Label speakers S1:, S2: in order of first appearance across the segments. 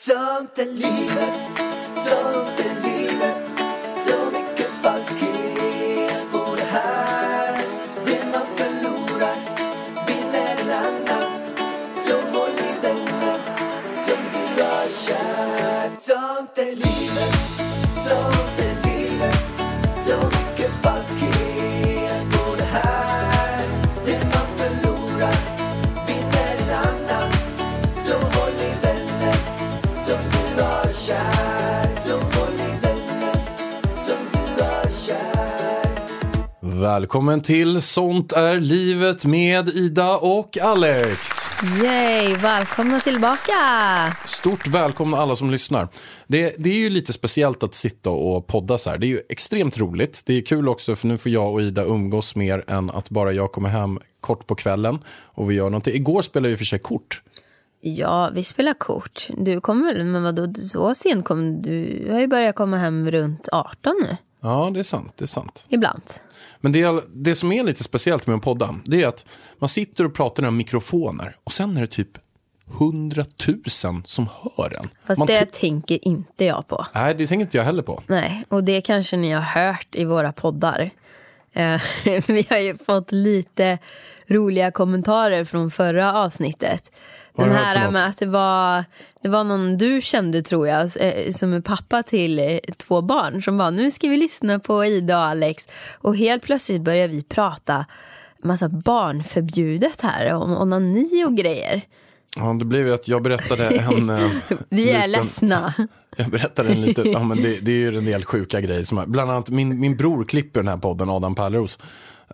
S1: Sånt är livet, sånt är livet
S2: Välkommen till Sånt är livet med Ida och Alex.
S3: Yay, välkomna tillbaka!
S2: Stort välkomna alla som lyssnar. Det, det är ju lite speciellt att sitta och podda så här. Det är ju extremt roligt. Det är kul också för nu får jag och Ida umgås mer än att bara jag kommer hem kort på kvällen och vi gör någonting. Igår spelade vi för sig kort.
S3: Ja, vi spelar kort. Du kommer, men vadå, så sent kom du? Du har ju börjat komma hem runt 18 nu,
S2: Ja, det är sant. Det är sant.
S3: ibland.
S2: Men det, det som är lite speciellt med att podda, det är att man sitter och pratar i mikrofoner och sen är det typ hundratusen som hör en.
S3: Fast
S2: Man
S3: det tänker inte jag på.
S2: Nej, det tänker inte jag heller på.
S3: Nej, och det kanske ni har hört i våra poddar. Eh, vi har ju fått lite roliga kommentarer från förra avsnittet. Den här med att det var, det var någon du kände tror jag, eh, som är pappa till eh, två barn som bara, nu ska vi lyssna på Ida och Alex. Och helt plötsligt börjar vi prata massa barnförbjudet här, om onani och grejer.
S2: Ja, det blev ju att jag berättade en... eh,
S3: Vi är
S2: liten-
S3: ledsna.
S2: Jag berättade en liten, ja men det, det är ju en del sjuka grejer. Som, bland annat min, min bror klipper den här podden, Adam Pärleros.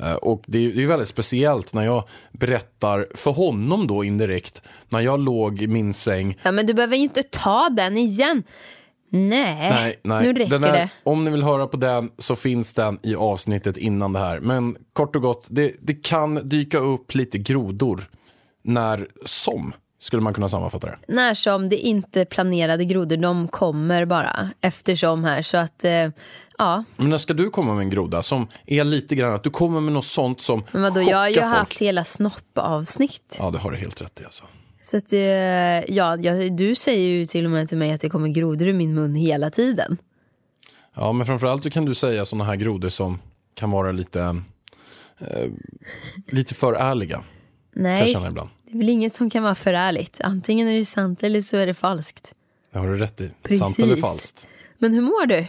S2: Eh, Och det är, det är väldigt speciellt när jag berättar för honom då indirekt, när jag låg i min säng.
S3: Ja, men du behöver ju inte ta den igen. Nej,
S2: Nej, nej.
S3: nu räcker
S2: här,
S3: det.
S2: Om ni vill höra på den så finns den i avsnittet innan det här. Men kort och gott, det, det kan dyka upp lite grodor när som, skulle man kunna sammanfatta det.
S3: När som det inte planerade grodor, de kommer bara eftersom här. Så att, eh, ja.
S2: Men när ska du komma med en groda som är lite grann att du kommer med något sånt som
S3: Men vadå, jag har ju
S2: chockar folk?
S3: haft hela snoppavsnitt.
S2: Ja, det har du helt rätt i alltså.
S3: Så att, eh, ja, jag, du säger ju till och med till mig att det kommer grodor i min mun hela tiden.
S2: Ja, men framförallt så kan du säga sådana här grodor som kan vara lite, eh, lite för ärliga. Kan jag
S3: Nej,
S2: känna ibland.
S3: det är väl inget som kan vara för ärligt. Antingen är det sant eller så är det falskt.
S2: Det har du rätt i.
S3: Precis.
S2: Sant eller falskt.
S3: Men hur mår du?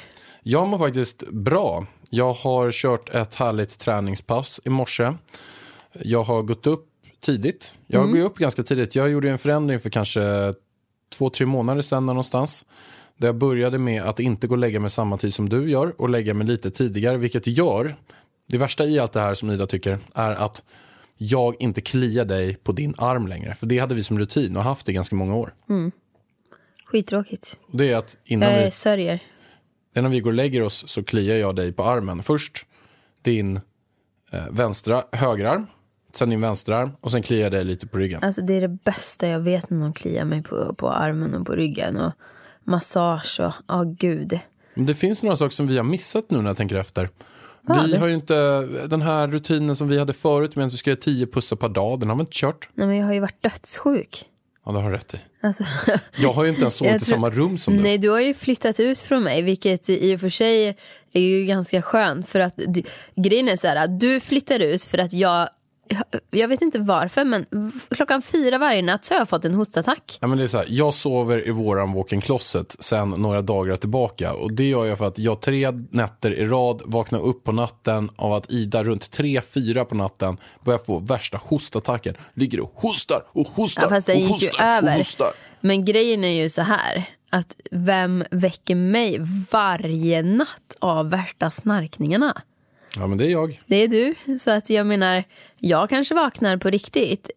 S2: Jag mår faktiskt bra. Jag har kört ett härligt träningspass i morse. Jag har gått upp tidigt. Jag
S3: Mm.
S2: går upp ganska tidigt. Jag gjorde en förändring för kanske två, tre månader sedan någonstans. Där jag började med att inte gå och lägga mig samma tid som du gör och lägga mig lite tidigare, vilket gör, det värsta i allt det här som Ida tycker, är att jag inte kliar dig på din arm längre. För det hade vi som rutin och haft i ganska många år.
S3: Skittråkigt.
S2: Och det är att innan vi
S3: Jag sörjer.
S2: Innan vi går och lägger oss så kliar jag dig på armen. Först din eh, vänstra högerarm, sen din vänsterarm och sen kliar jag dig lite på ryggen.
S3: Alltså det är det bästa jag vet när någon kliar mig på, på armen och på ryggen. Och massage och, ja gud.
S2: Men det finns några saker som vi har missat nu när jag tänker efter. Vi har ju inte, den här rutinen som vi hade förut med att vi ska göra tio pussar per dag, den har vi inte kört.
S3: Nej men jag har ju varit dödssjuk.
S2: Ja, det har du rätt i.
S3: Alltså,
S2: Jag har ju inte ens sovit i samma rum som du.
S3: nej du har ju flyttat ut från mig vilket i och för sig är ju ganska skönt. För att du, grejen är så här att du flyttar ut för att jag jag vet inte varför men klockan fyra varje natt så har jag fått en hostattack.
S2: Ja, men det är så här, jag sover i våran walk-in closet sen några dagar tillbaka. Och det gör jag för att jag tre nätter i rad vaknar upp på natten av att Ida runt tre, fyra på natten börjar få värsta hostattacken. Ligger och hostar och hostar
S3: Ja, fast den
S2: och
S3: gick ju
S2: hostar
S3: över.
S2: och hostar.
S3: Men grejen är ju så här att vem väcker mig varje natt av värsta snarkningarna?
S2: Ja, men det är jag.
S3: Det är du. Så att jag menar, jag kanske vaknar på riktigt.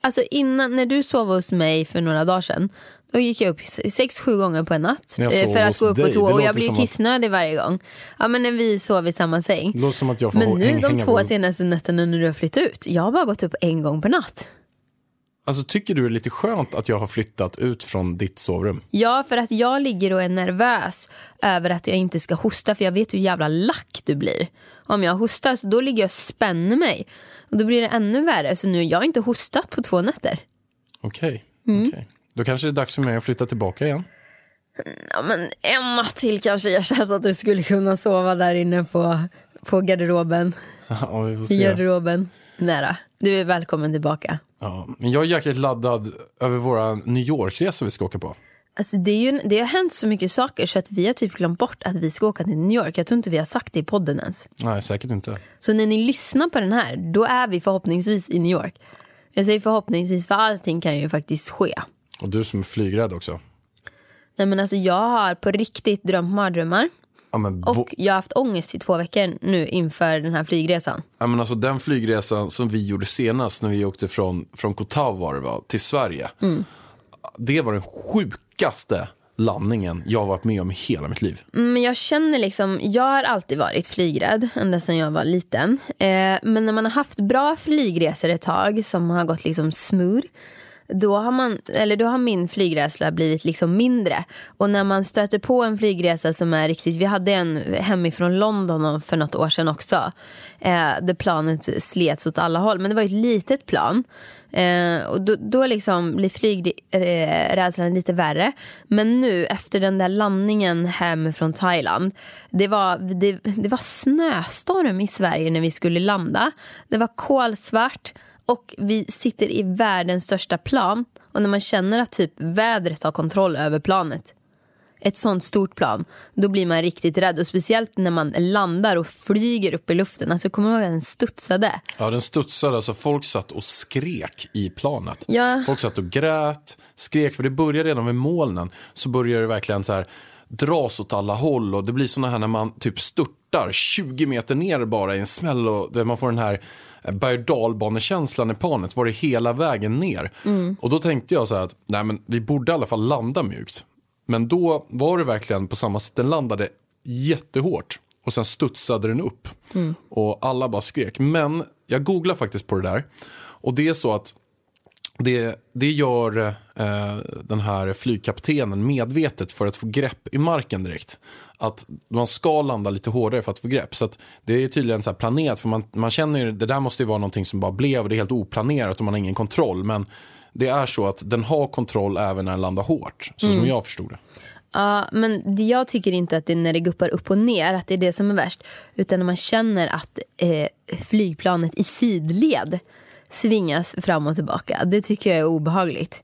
S3: Alltså innan, när du sov hos mig för några dagar sedan, då gick jag upp sex, sju gånger på en natt. Eh, för att gå upp
S2: dig,
S3: på toa. Och jag blir
S2: som att-
S3: kissnödig varje gång. Ja men när vi sov i samma säng.
S2: Det låter som att jag får
S3: Men nu de två
S2: på-
S3: senaste nätterna när du har flyttat ut, jag har bara gått upp en gång per natt.
S2: Alltså, tycker du det är lite skönt att jag har flyttat ut från ditt sovrum?
S3: Ja, för att jag ligger och är nervös över att jag inte ska hosta för jag vet hur jävla lack du blir. Om jag hostar så då ligger jag och spänner mig. Och då blir det ännu värre. Så nu har jag inte hostat på två nätter.
S2: Okej.
S3: Mm.
S2: okej. Då kanske det är dags för mig att flytta tillbaka igen.
S3: Ja, men en natt till kanske jag kände att du skulle kunna sova där inne på, på garderoben.
S2: Ja, vi får
S3: I
S2: se.
S3: garderoben. Nära. Du är välkommen tillbaka.
S2: Ja, men jag är jäkligt laddad över våra New York-resa vi ska åka på.
S3: Alltså det, är ju, det har hänt så mycket saker så att vi har typ glömt bort att vi ska åka till New York. Jag tror inte vi har sagt det i podden ens.
S2: Nej, säkert inte.
S3: Så när ni lyssnar på den här, då är vi förhoppningsvis i New York. Jag säger förhoppningsvis för allting kan ju faktiskt ske.
S2: Och du som är flygrädd också.
S3: Nej men alltså jag har på riktigt drömt mardrömmar.
S2: Ja, men,
S3: Och jag har haft ångest i två veckor nu inför den här flygresan.
S2: ja, men alltså, den flygresan som vi gjorde senast när vi åkte från, från Koh Tao var det, va, till Sverige. Det var den sjukaste landningen jag har varit med om i hela mitt liv.
S3: Mm, men jag känner liksom, jag har alltid varit flygrädd ända sedan jag var liten. Eh, men när man har haft bra flygresor ett tag som har gått liksom smooth. Då har, man, eller då har min flygrädsla blivit liksom mindre. Och när man stöter på en flygresa som är riktigt, vi hade en hemifrån London för något år sedan också. Eh, där planet slets åt alla håll. Men det var ett litet plan. Eh, och då, då liksom blir flygrädslan eh, lite värre. Men nu efter den där landningen hem från Thailand. Det var, det, det var snöstorm i Sverige när vi skulle landa. Det var kolsvart. Och vi sitter i världens största plan. Och när man känner att typ vädret har kontroll över planet. Ett sånt stort plan. Då blir man riktigt rädd. Och speciellt när man landar och flyger upp i luften. Alltså kommer du ihåg att den studsade?
S2: Ja, den studsade, alltså folk satt och skrek i planet.
S3: Ja.
S2: Folk satt och grät, skrek, för det började redan vid molnen. Så börjar det verkligen så här dras åt alla håll och det blir såna här när man typ störtar 20 meter ner bara i en smäll och där man får den här eh, berg dalbanekänslan i planet, var det hela vägen ner. Och då tänkte jag så här att, nej men vi borde i alla fall landa mjukt. Men då var det verkligen på samma sätt, den landade jättehårt och sen studsade den upp. Och alla bara skrek. Men jag googlade faktiskt på det där. Och det är så att det, det gör eh, den här flygkaptenen medvetet för att få grepp i marken direkt. Att man ska landa lite hårdare för att få grepp. Så att det är tydligen så planerat. För man, man känner ju, det där måste ju vara någonting som bara blev och det är helt oplanerat och man har ingen kontroll. Men det är så att den har kontroll även när den landar hårt. Så som jag förstod det.
S3: Ja, men jag tycker inte att det är när det guppar upp och ner att det är det som är värst. Utan när man känner att eh, flygplanet i sidled svingas fram och tillbaka. Det tycker jag är obehagligt.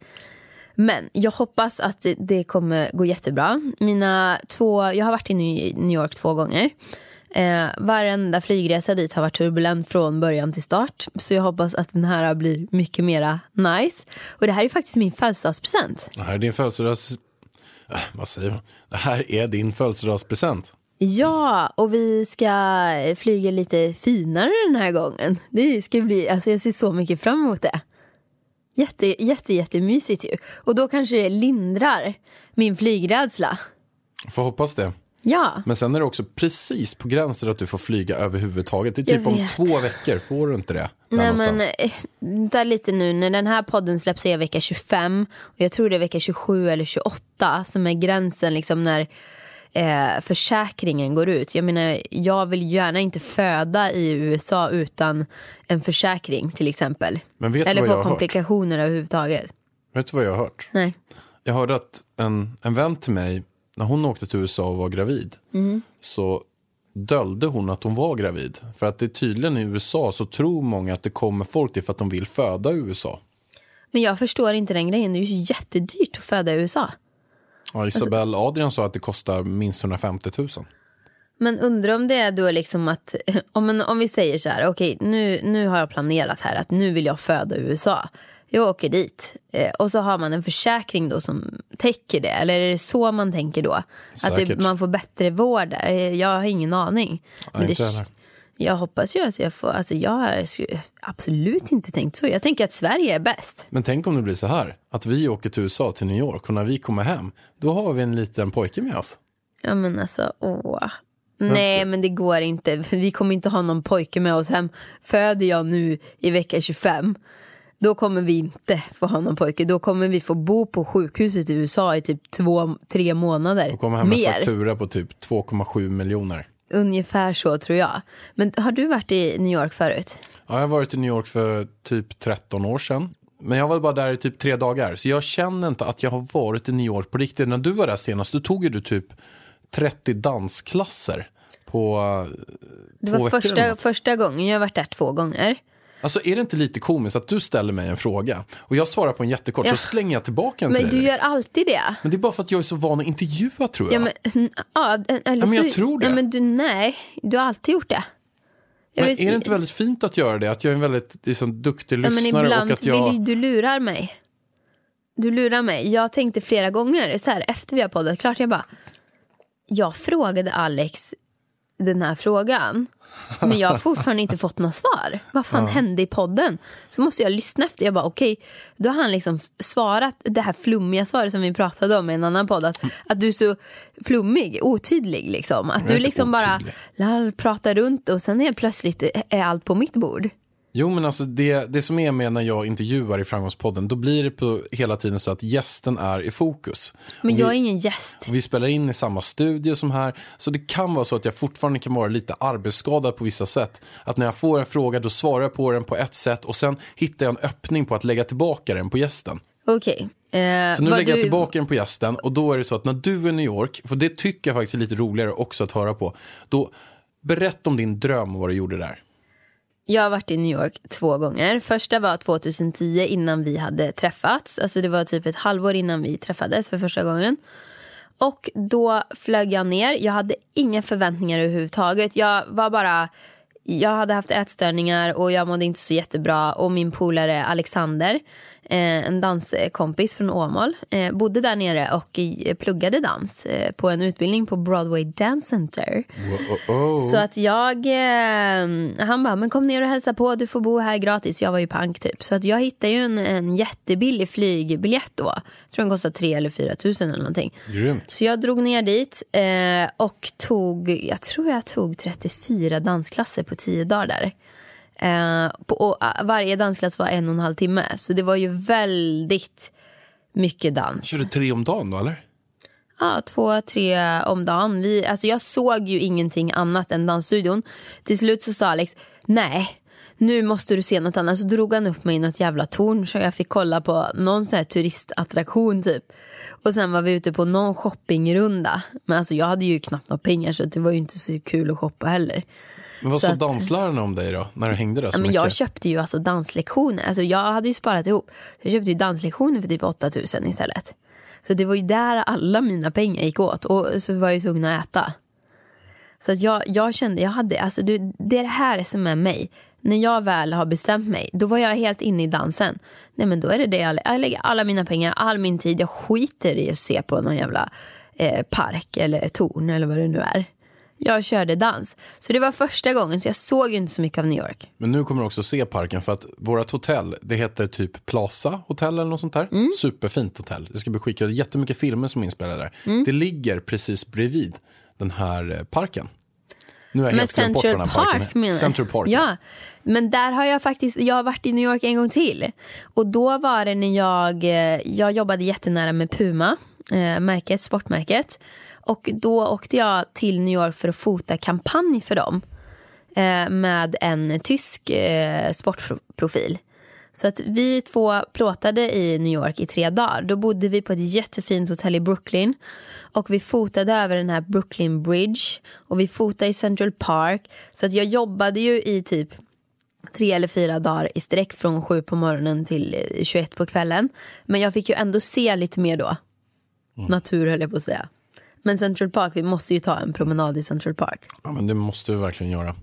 S3: Men jag hoppas att det, det kommer gå jättebra. Mina två, jag har varit i New York två gånger. Eh, varenda flygresa dit har varit turbulent från början till start. Så jag hoppas att den här blir mycket mera nice. Och det här är faktiskt min födelsedagspresent.
S2: Det här är din födelsedags... Äh, vad säger man? Det här är din födelsedagspresent.
S3: Ja, och vi ska flyga lite finare den här gången. Det ska bli, alltså jag ser så mycket fram emot det. Jätte, jätte, jättemysigt ju. Och då kanske det lindrar min flygrädsla.
S2: Får hoppas det.
S3: Ja,
S2: Men sen är det också precis på gränsen att du får flyga överhuvudtaget. Det är typ om två veckor får du inte det. Där
S3: nej men
S2: någonstans.
S3: eh, vänta lite nu. När den här podden släpps är jag vecka 25. Och jag tror det är vecka 27 eller 28 som är gränsen liksom när eh, försäkringen går ut. Jag menar, jag vill gärna inte föda i USA utan en försäkring till exempel.
S2: Men
S3: eller få
S2: har hört?
S3: komplikationer överhuvudtaget.
S2: Vet du vad jag har hört?
S3: Nej.
S2: Jag hörde att en, en vän till mig, när hon åkte till USA och var gravid,
S3: Mm.
S2: så döljde hon att hon var gravid. För att det är tydligen i USA så tror många att det kommer folk dit för att de vill föda i USA.
S3: Men jag förstår inte den grejen. Det är ju jättedyrt att föda i USA.
S2: Ja, Isabelle Adrian sa att det kostar minst 150 000.
S3: Men undrar om det är då liksom att, om, en, om vi säger så här, okej nu, nu har jag planerat här att nu vill jag föda i USA. Jag åker dit eh, och så har man en försäkring då som täcker det. Eller är det så man tänker då? Att det,
S2: Säkert.
S3: man får bättre vård där. Jag har ingen aning. Men
S2: inte
S3: det, jag hoppas ju att jag får, alltså jag har absolut inte tänkt så. Jag tänker att Sverige är bäst.
S2: Men tänk om det blir så här, att vi åker till USA, till New York och när vi kommer hem, då har vi en liten pojke med oss.
S3: Ja men alltså, åh. Nej men det går inte. Vi kommer inte ha någon pojke med oss hem. Föder jag nu i vecka 25. Då kommer vi inte få ha någon pojke. Då kommer vi få bo på sjukhuset i USA i typ två, tre månader.
S2: Och kommer hem med
S3: Mer.
S2: faktura på typ 2,7 miljoner.
S3: Ungefär så tror jag. Men har du varit i New York förut?
S2: Ja, jag har varit i New York för typ 13 år sedan. Men jag var bara där i typ tre dagar. Så jag känner inte att jag har varit i New York på riktigt. När du var där senast, då tog ju du typ 30 dansklasser på
S3: Det
S2: två
S3: var
S2: veckor eller
S3: första,
S2: något.
S3: första gången, jag har varit där två gånger.
S2: Alltså är det inte lite komiskt att du ställer mig en fråga och jag svarar på en jättekort
S3: Ja.
S2: så slänger jag tillbaka en till
S3: Men du
S2: direkt.
S3: gör alltid det.
S2: Men det är bara för att jag är så van att intervjua tror jag.
S3: Ja, men, ja, eller
S2: men jag
S3: så,
S2: tror det.
S3: Ja, men du, nej, du har alltid gjort det. Jag
S2: Men
S3: vet-
S2: är det inte väldigt fint att göra det? Att jag är en väldigt liksom, duktig
S3: ja, men
S2: lyssnare
S3: ibland
S2: och att jag...
S3: vill du lurar mig. Du lurar mig. Jag tänkte flera gånger så här efter vi har poddat klart. Jag bara. Jag frågade Alex den här frågan. Men jag har fortfarande inte fått något svar. Vad fan hände i podden? Så måste jag lyssna efter. Jag bara okej, då har han liksom svarat det här flummiga svaret som vi pratade om i en annan podd. Att, att du är så flummig, otydlig liksom. Att du liksom bara
S2: otydlig.
S3: lall, pratar runt och sen helt plötsligt är allt på mitt bord.
S2: Jo men alltså det, det som är med när jag intervjuar i Framgångspodden, då blir det på hela tiden så att gästen är i fokus.
S3: Men
S2: Och
S3: jag är
S2: vi,
S3: ingen gäst.
S2: vi spelar in i samma studio som här, så det kan vara så att jag fortfarande kan vara lite arbetsskadad på vissa sätt. Att när jag får en fråga då svarar jag på den på ett sätt och sen hittar jag en öppning på att lägga tillbaka den på gästen.
S3: Okej. Eh,
S2: Så nu lägger jag
S3: du-
S2: tillbaka den på gästen och då är det så att när du är i New York, för det tycker jag faktiskt är lite roligare också att höra på, då berätta om din dröm och vad du gjorde där.
S3: Jag har varit i New York två gånger. Första var 2010 innan vi hade träffats. Alltså det var typ ett halvår innan vi träffades för första gången. Och då flög jag ner. Jag hade inga förväntningar överhuvudtaget. Jag var bara... Jag hade haft ätstörningar och jag mådde inte så jättebra. Och min polare Alexander, en danskompis från Åmål, eh, bodde där nere och pluggade dans eh, på en utbildning på Broadway Dance Center.
S2: Oh, oh.
S3: Så att jag, eh, han bara, men kom ner och hälsa på, du får bo här gratis. Jag var ju pank typ. Så att jag hittade ju en, en jättebillig flygbiljett då. Jag tror den kostade 3 eller 4 tusen eller någonting.
S2: Grymt.
S3: Så jag drog ner dit eh, och tog, jag tror jag tog 34 dansklasser på 10 dagar där. Eh, på, och ah, varje dansklass var en och en halv timme. Så det var ju väldigt mycket dans.
S2: Kör du tre om dagen då eller?
S3: Ja, två, tre om dagen. Vi, alltså jag såg ju ingenting annat än dansstudion. Till slut så sa Alex, nej, nu måste du se något annat. Så drog han upp mig i något jävla torn så jag fick kolla på någon sån här turistattraktion typ. Och sen var vi ute på någon shoppingrunda. Men alltså jag hade ju knappt några pengar så det var ju inte så kul att shoppa heller.
S2: Men vad sa
S3: att-
S2: danslärarna om dig då, när du hängde där så
S3: Ja, men
S2: mycket?
S3: jag köpte ju alltså danslektioner. Alltså jag hade ju sparat ihop. Jag köpte ju danslektioner för typ 8000 istället. Så det var ju där alla mina pengar gick åt. Och så var jag ju tvungen att äta. Så att jag, jag kände, jag hade, alltså du, det är det här som är mig. När jag väl har bestämt mig, då var jag helt inne i dansen. Nej men då är det det jag, jag lägger alla mina pengar, all min tid. Jag skiter i att se på någon jävla eh, park eller torn eller vad det nu är. Jag körde dans. Så det var första gången, så jag såg inte så mycket av New York.
S2: Men nu kommer du också se parken för att vårt hotell, det heter typ Plaza Hotel eller något sånt där.
S3: Mm.
S2: Superfint hotell. Det ska bli skickat jättemycket filmer som är inspelade där.
S3: Mm.
S2: Det ligger precis bredvid den här eh, parken. Nu har jag
S3: Men
S2: helt glömt bort
S3: Central
S2: den här parken
S3: Park
S2: heter.
S3: menar?
S2: Central Park.
S3: Ja, men där har jag faktiskt, jag har varit i New York en gång till. Och då var det när jag, eh, jag jobbade jättenära med Puma, eh, märket, sportmärket. Och då åkte jag till New York för att fota kampanj för dem. Eh, med en tysk eh, sportprofil. Så att vi två plåtade i New York i tre dagar. Då bodde vi på ett jättefint hotell i Brooklyn. Och vi fotade över den här Brooklyn Bridge. Och vi fotade i Central Park. Så att jag jobbade ju i typ tre eller fyra dagar i sträck från sju på morgonen till eh, 21 på kvällen. Men jag fick ju ändå se lite mer då. Natur höll jag på att säga. Men Central Park, vi måste ju ta en promenad i Central Park.
S2: Ja, men det måste vi verkligen göra.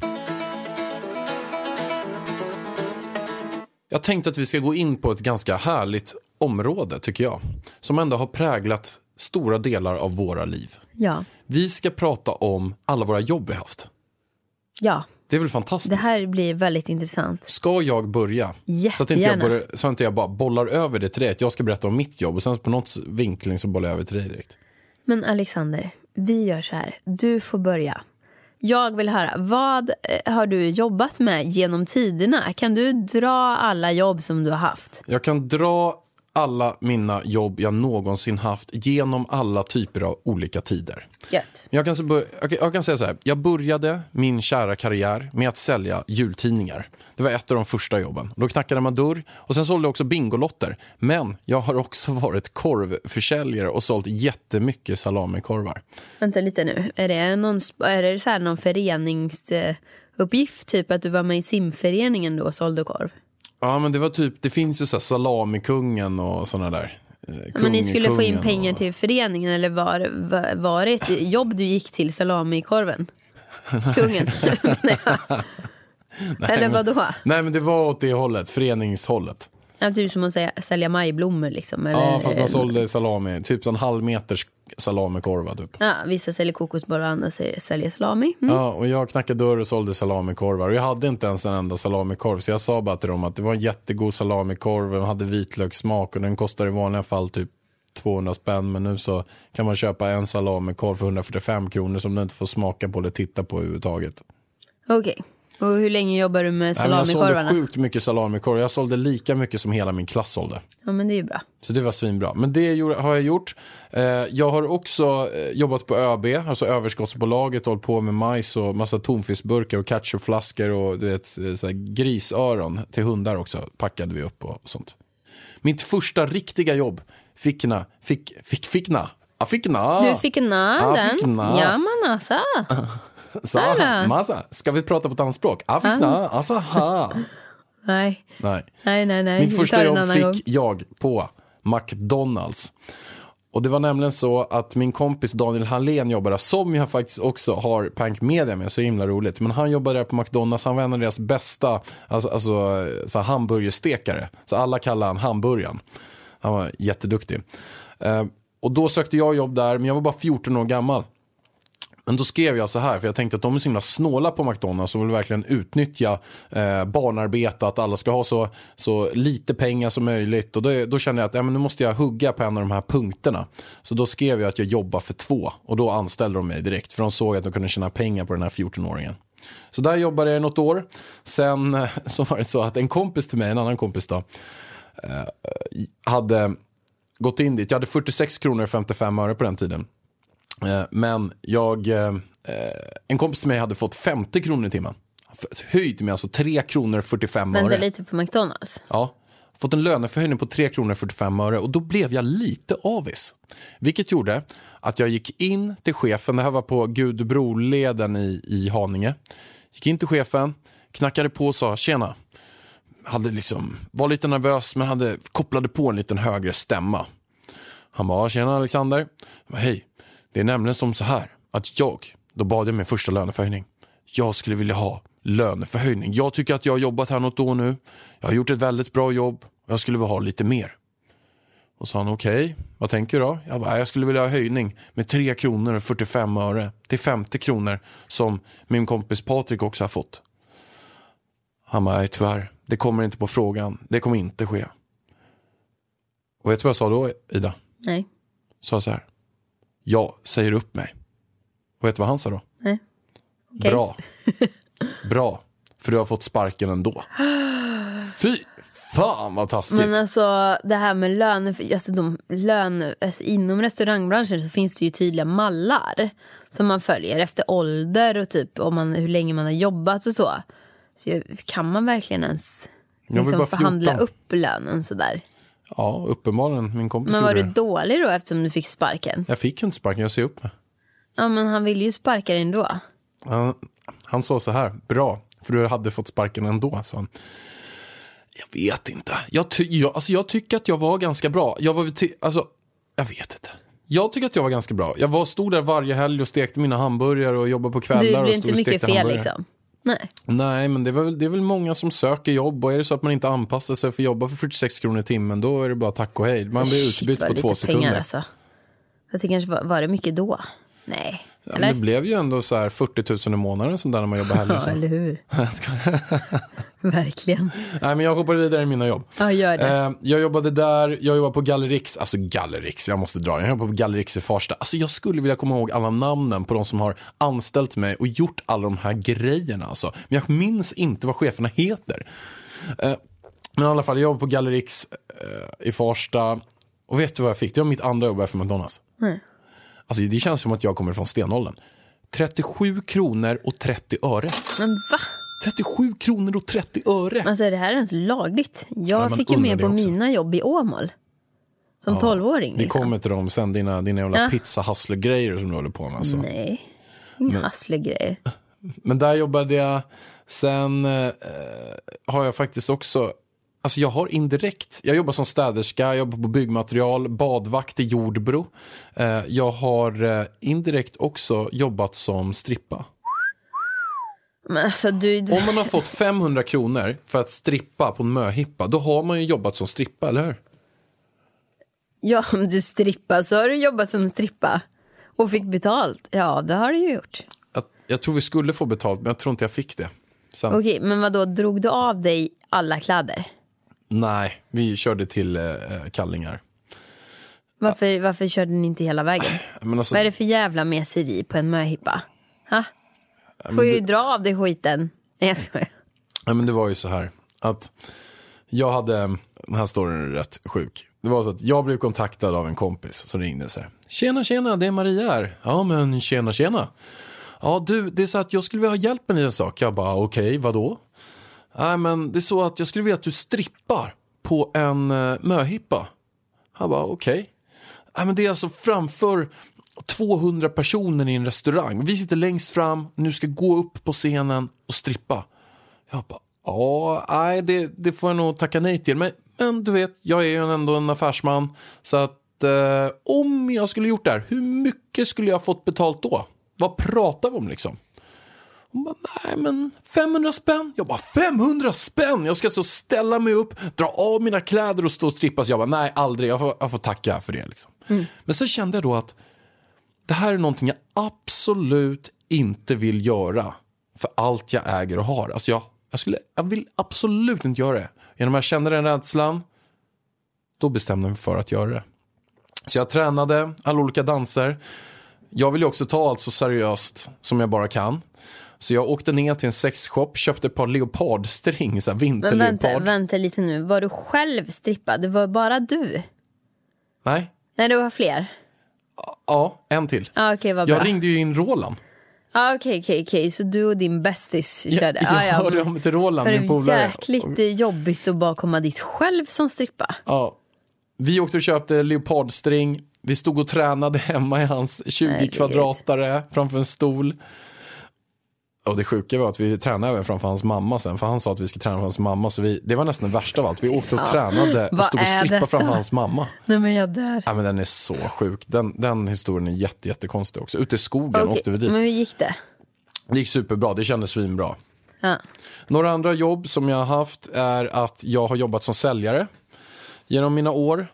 S2: Jag tänkte att vi ska gå in på ett ganska härligt område, tycker jag. Som ändå har präglat stora delar av våra liv.
S3: Ja,
S2: Vi ska prata om alla våra jobb vi haft.
S3: ja.
S2: Det är väl fantastiskt?
S3: Det här blir väldigt intressant.
S2: Ska jag börja? Så att inte jag,
S3: Jättegärna.
S2: börjar, så att inte jag bara bollar över det till dig. Att jag ska berätta om mitt jobb och sen på något vinkling så bollar jag över till dig direkt.
S3: Men Alexander, vi gör så här. Du får börja. Jag vill höra, vad eh, har du jobbat med genom tiderna? Kan du dra alla jobb som du har haft?
S2: Jag kan dra alla mina jobb jag någonsin haft genom alla typer av olika tider.
S3: Gött.
S2: Jag kan, jag kan- säga så här, jag började min kära karriär med att sälja jultidningar. Det var ett av de första jobben. Då knackade man dörr och sen sålde jag också Bingolotter. Men jag har också varit korvförsäljare och sålt jättemycket salamikorvar.
S3: Vänta lite nu. Är det, någon, är det så här någon föreningsuppgift? Typ att du var med i simföreningen då och sålde korv?
S2: Ja, men det var typ, det finns ju så här salamikungen och sådana där. eh,
S3: Men ni skulle få in pengar
S2: och...
S3: till föreningen eller var, var, var det ett jobb du gick till salamikorven? Kungen? eller vad då?
S2: Nej, men det var åt det hållet, föreningshållet.
S3: Ja, typ som att säga, sälja majblommor liksom? Eller,
S2: Ja, fast man sålde salami, typ en halv meters salamikorva typ.
S3: Ja, vissa säljer kokosbollar och andra säljer- salami. Mm.
S2: Ja, och jag knackade dörr och sålde salamikorvar. Och jag hade inte ens en enda salamikorv. Så jag sa bara till dem att det var en jättegod salamikorv. Den hade vitlökssmak och den kostar i vanliga fall typ 200 spänn. Men nu så kan man köpa en salamikorv för 145 kronor som du inte får smaka på eller titta på överhuvudtaget.
S3: Okej. Och hur länge jobbar du med
S2: men jag sålde
S3: salamikorvarna?
S2: sjukt mycket salamikorv. Jag sålde lika mycket som hela min klass sålde.
S3: Ja, men det är ju bra.
S2: Så det var svinbra. Men det har jag gjort. Eh, jag har också eh, jobbat på ÖB, alltså överskottsbolaget, hållit på med majs och massa tonfiskburkar och ketchupflaskor och du vet, eh, så grisöron till hundar också packade vi upp och sånt. Mitt första riktiga jobb, fickna, fick, fick, fickna, ja, fickna.
S3: Du fick na
S2: Ja,
S3: den.
S2: fick na.
S3: Ja, men alltså.
S2: Sa,
S3: Alla.
S2: massa. Ska vi prata på ett annat språk? Ja, fickna, alltså ha.
S3: Nej,
S2: Nej.
S3: nej, nej. nej.
S2: Mitt första jobb fick
S3: gång.
S2: jag på McDonalds. Och det var nämligen så att min kompis Daniel Hallén jobbade som jag faktiskt också har Pank Media med, så himla roligt. Men han jobbade där på McDonalds, han var en av deras bästa alltså, alltså, så hamburgerstekare. Så alla kallar han hamburgaren. Han var jätteduktig. Eh, och då sökte jag jobb där, men jag var bara 14 år gammal. Men då skrev jag så här, för jag tänkte att de är så himla snåla på McDonalds och vill verkligen utnyttja eh, barnarbete, att alla ska ha så, så lite pengar som möjligt. Och då, då kände jag att ja, men nu måste jag hugga på en av de här punkterna. Så då skrev jag att jag jobbar för två och då anställde de mig direkt, för de såg att de kunde tjäna pengar på den här 14-åringen. Så där jobbade jag i något år. Sen eh, så var det så att en kompis till mig, en annan kompis då, eh, hade gått in dit. Jag hade 46 kronor och 55 öre på den tiden. Eh, Men jag, eh, en kompis till mig hade fått 50 kronor i timmen. Höjt med alltså 3 kronor 45
S3: Vänta
S2: öre.
S3: lite på McDonalds.
S2: Ja, fått en löneförhöjning på 3 kronor 45 öre och då blev jag lite avis. Vilket gjorde att jag gick in till chefen, det här var på Gudbroleden i, i Haninge. Gick in till chefen, knackade på och sa tjena. Hade liksom, var lite nervös men hade, kopplade på en liten högre stämma. Han bara, tjena Alexander. Jag bara, Hej, det är nämligen som så här att jag, då bad jag min första löneförhöjning. Jag skulle vilja ha löneförhöjning. Jag tycker att jag har jobbat här något år nu. Jag har gjort ett väldigt bra jobb och jag skulle vilja ha lite mer. Och sa han okej, vad tänker du då? Jag bara, jag skulle vilja ha höjning med 3 kronor och 45 öre till 50 kronor som min kompis Patrik också har fått. Han bara, nej tyvärr, det kommer inte på frågan. Det kommer inte ske. Och vet du vad jag sa då, Ida?
S3: Nej.
S2: Sa så här, jag säger upp mig. Och vet du vad han sa då?
S3: Nej. Okej.
S2: Bra. Bra. För du har fått sparken ändå. Fy fan vad taskigt.
S3: Men alltså det här med lön, alltså, de, lön alltså, inom restaurangbranschen så finns det ju tydliga mallar som man följer efter ålder och typ om man, hur länge man har jobbat och så. så kan man verkligen ens liksom, förhandla
S2: 14.
S3: upp lönen sådär?
S2: Ja, uppenbarligen. Min kompis
S3: Men var du
S2: det.
S3: dålig då eftersom du fick sparken?
S2: Jag fick ju inte sparken, jag ser upp mig.
S3: Ja men han ville ju sparka dig ändå.
S2: Han, han sa så här, bra, för du hade fått sparken ändå, sa han. Jag vet inte. Jag, ty, jag, alltså, jag tycker att jag var ganska bra. Jag var alltså, jag vet inte. Jag tycker att jag var ganska bra. Jag var, stod där varje helg och stekte mina hamburgare och jobbade på kvällar. Och
S3: blir inte mycket fel
S2: hamburgare.
S3: liksom. Nej.
S2: Nej, men det är, väl, det är väl många som söker jobb och är det så att man inte anpassar sig för att jobba för 46 kronor i timmen då är det bara tack och hej. Man blir
S3: Shit,
S2: utbytt
S3: vad
S2: på två sekunder.
S3: Pengar, alltså. Fast det kanske var, var det mycket då? Nej.
S2: Ja, det blev ju ändå så här 40 000 i månaden sånt där när man jobbar helger.
S3: Ja, eller hur? Verkligen.
S2: Nej, men jag hoppar vidare i mina jobb.
S3: Ja, gör det.
S2: Eh, jag jobbade där, jag jobbade på Gallerix, alltså Gallerix, jag måste dra. Jag jobbade på Gallerix i Farsta. Alltså jag skulle vilja komma ihåg alla namnen på de som har anställt mig och gjort alla de här grejerna alltså. Men jag minns inte vad cheferna heter. Eh, Men i alla fall, jag jobbade på Gallerix eh, i Farsta. Och vet du vad jag fick? Det var mitt andra jobb efter McDonalds.
S3: Nej.
S2: Alltså det känns som att jag kommer från stenåldern. 37 kronor och 30 öre.
S3: Men va?
S2: 37 kronor och 30 öre.
S3: Alltså är det här ens lagligt?
S2: Ja,
S3: Jag
S2: man
S3: fick ju med på mina jobb i Åmål. Som tolvåring.
S2: Vi
S3: liksom.
S2: kommer till dem sen, dina, dina jävla
S3: Ja.
S2: pizza grejer som du håller på med. Alltså.
S3: Nej, inga hasslegrejer.
S2: Men där jobbade jag. Sen eh, har jag faktiskt också, alltså jag har indirekt, jag jobbar som städerska, jag jobbar på byggmaterial, badvakt i Jordbro. Eh, jag har eh, indirekt också jobbat som strippa.
S3: Alltså du, du
S2: Om man har fått 500 kronor för att strippa på en möhippa, då har man ju jobbat som strippa, eller hur?
S3: ja, om du strippar så har du jobbat som strippa. Och fick betalt. Ja, det har du ju gjort.
S2: Jag, jag tror vi skulle få betalt, men jag tror inte jag fick det. Sen,
S3: Okej, men vad då drog du av dig alla kläder?
S2: Nej, vi körde till eh, kallingar.
S3: Varför, varför körde ni inte hela vägen?
S2: Men alltså,
S3: Vad är det för jävla meseri på en möhippa? Ha? Får ju dra av dig skiten. Nej, jag skojar.
S2: Ja, men det var ju så här att jag hade, den här storyn är rätt sjuk. Det var så att jag blev kontaktad av en kompis som ringde så här. Tjena, tjena, det är Maria här. Ja, men tjena, tjena. Ja, du, det är så att jag skulle vilja ha hjälp med en liten sak. Jag bara, okej, vadå? Nej, men det är så att jag skulle vilja att du strippar på en uh, möhippa. Han bara, okej. Nej, men det är alltså framför 200 personer i en restaurang. Vi sitter längst fram, nu ska gå upp på scenen och strippa. Jag bara, ja, nej, det, det får jag nog tacka nej till. Men, men du vet, jag är ju ändå en affärsman. Så att eh, om jag skulle gjort det här, hur mycket skulle jag fått betalt då? Vad pratar vi om liksom? Hon bara, nej men 500 spänn. Jag bara, 500 spänn? Jag ska så ställa mig upp, dra av mina kläder och stå och strippa. Så jag bara, nej aldrig, jag får, jag får tacka för det. Liksom. Men sen kände jag då att det här är någonting jag absolut inte vill göra för allt jag äger och har. Alltså jag, jag, skulle, jag vill absolut inte göra det. Genom att jag kände den rädslan, då bestämde jag mig för att göra det. Så jag tränade alla olika danser. Jag vill ju också ta allt så seriöst som jag bara kan. Så jag åkte ner till en sexshop, köpte ett par leopardstring, så här
S3: Men vänta,
S2: vinterleopard.
S3: vänta lite nu. Var du själv strippad? Det var bara du?
S2: Nej,
S3: Nej, det var fler.
S2: ja, en till.
S3: Ja, okej, vad bra.
S2: Jag ringde ju in Roland.
S3: Ja, okej, okej, okej. Så du och din bästis körde?
S2: Jag, jag
S3: ja,
S2: hörde mig till Roland, min
S3: är
S2: polare.
S3: jäkligt jobbigt att bara komma dit själv som strippa.
S2: Ja. Vi åkte och köpte leopardstring. Vi stod och tränade hemma i hans 20
S3: Herregud.
S2: kvadratare framför en stol. Och det sjuka var att vi tränade även framför hans mamma sen. För han sa att vi skulle träna framför hans mamma. Så vi, det var nästan det värsta av allt. Vi åkte och tränade och stod och strippade framför hans mamma.
S3: Nej, men jag dör.
S2: Ja, men den är så sjuk. Den, den historien är jätte, jättekonstig också. Ute i skogen
S3: Okej,
S2: åkte vi dit.
S3: Men hur gick det?
S2: Det gick superbra. Det kändes svinbra.
S3: Ja.
S2: Några andra jobb som jag har haft är att jag har jobbat som säljare genom mina år.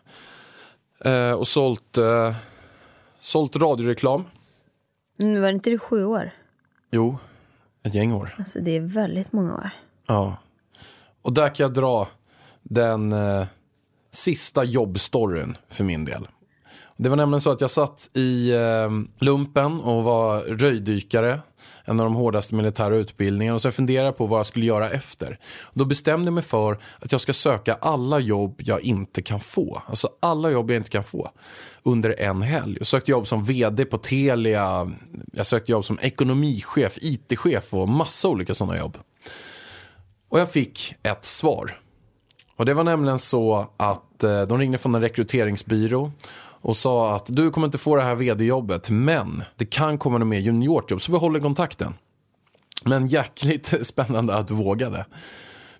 S2: Eh, och sålt, eh, sålt radioreklam.
S3: Nu var det inte det sju år?
S2: Jo, ett gäng år.
S3: Alltså det är väldigt många år.
S2: Ja. Och där kan jag dra den eh, sista jobbstoryn för min del. Det var nämligen så att jag satt i eh, lumpen och var röjdykare. En av de hårdaste militära utbildningarna. Och så funderade jag på vad jag skulle göra efter. Då bestämde jag mig för att jag ska söka alla jobb jag inte kan få. Alltså alla jobb jag inte kan få. Under en helg. Jag sökte jobb som vd på Telia. Jag sökte jobb som ekonomichef, it-chef och massa olika sådana jobb. Och jag fick ett svar. Och det var nämligen så att eh, de ringde från en rekryteringsbyrå och sa att du kommer inte få det här vd-jobbet men det kan komma något mer juniorjobb så vi håller kontakten. Men jäkligt spännande att du vågade.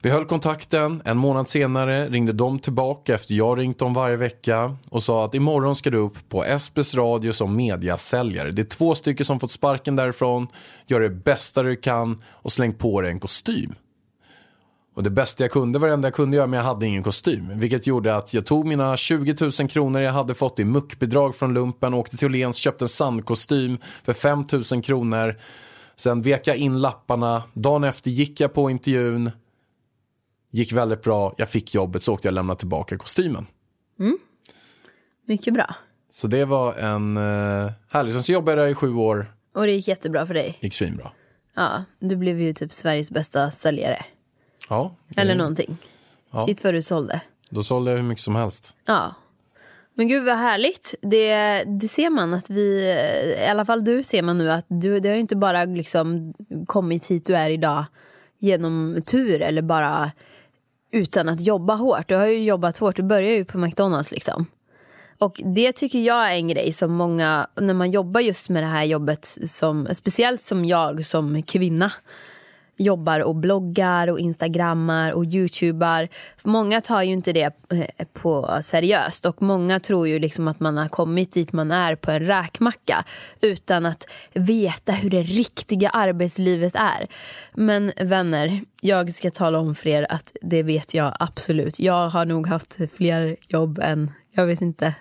S2: Vi höll kontakten, en månad senare ringde de tillbaka efter jag ringt dem varje vecka och sa att imorgon ska du upp på Espes radio som mediasäljare. Det är två stycken som fått sparken därifrån, gör det bästa du kan och släng på dig en kostym. Och det bästa jag kunde var det enda jag kunde göra men jag hade ingen kostym. Vilket gjorde att jag tog mina 20 000 kronor jag hade fått i muckbidrag från lumpen, åkte till Åhléns, köpte en sandkostym för 5 000 kronor. Sen vek jag in lapparna, dagen efter gick jag på intervjun, gick väldigt bra, jag fick jobbet, så åkte jag och lämnade tillbaka kostymen.
S3: Mycket bra.
S2: Så det var en uh, härlig, sen så jobbade jag där i sju år,
S3: Och det gick jättebra för dig.
S2: gick svinbra.
S3: Ja, du blev ju typ Sveriges bästa säljare.
S2: Ja, det,
S3: Eller någonting. Shit vad du sålde.
S2: Då sålde jag hur mycket som helst.
S3: Ja. Men gud vad härligt. Det, det ser man att vi, i alla fall du ser man nu att du, det har ju inte bara liksom kommit hit du är idag genom tur eller bara utan att jobba hårt. Du har ju jobbat hårt, du börjar ju på McDonalds liksom. Och det tycker jag är en grej som många, när man jobbar just med det här jobbet, som, speciellt som jag som kvinna, jobbar och bloggar och instagrammar och youtubar. Många tar ju inte det eh, på seriöst och många tror ju liksom att man har kommit dit man är på en räkmacka utan att veta hur det riktiga arbetslivet är. Men vänner, jag ska tala om för er att det vet jag absolut. Jag har nog haft fler jobb än, jag vet inte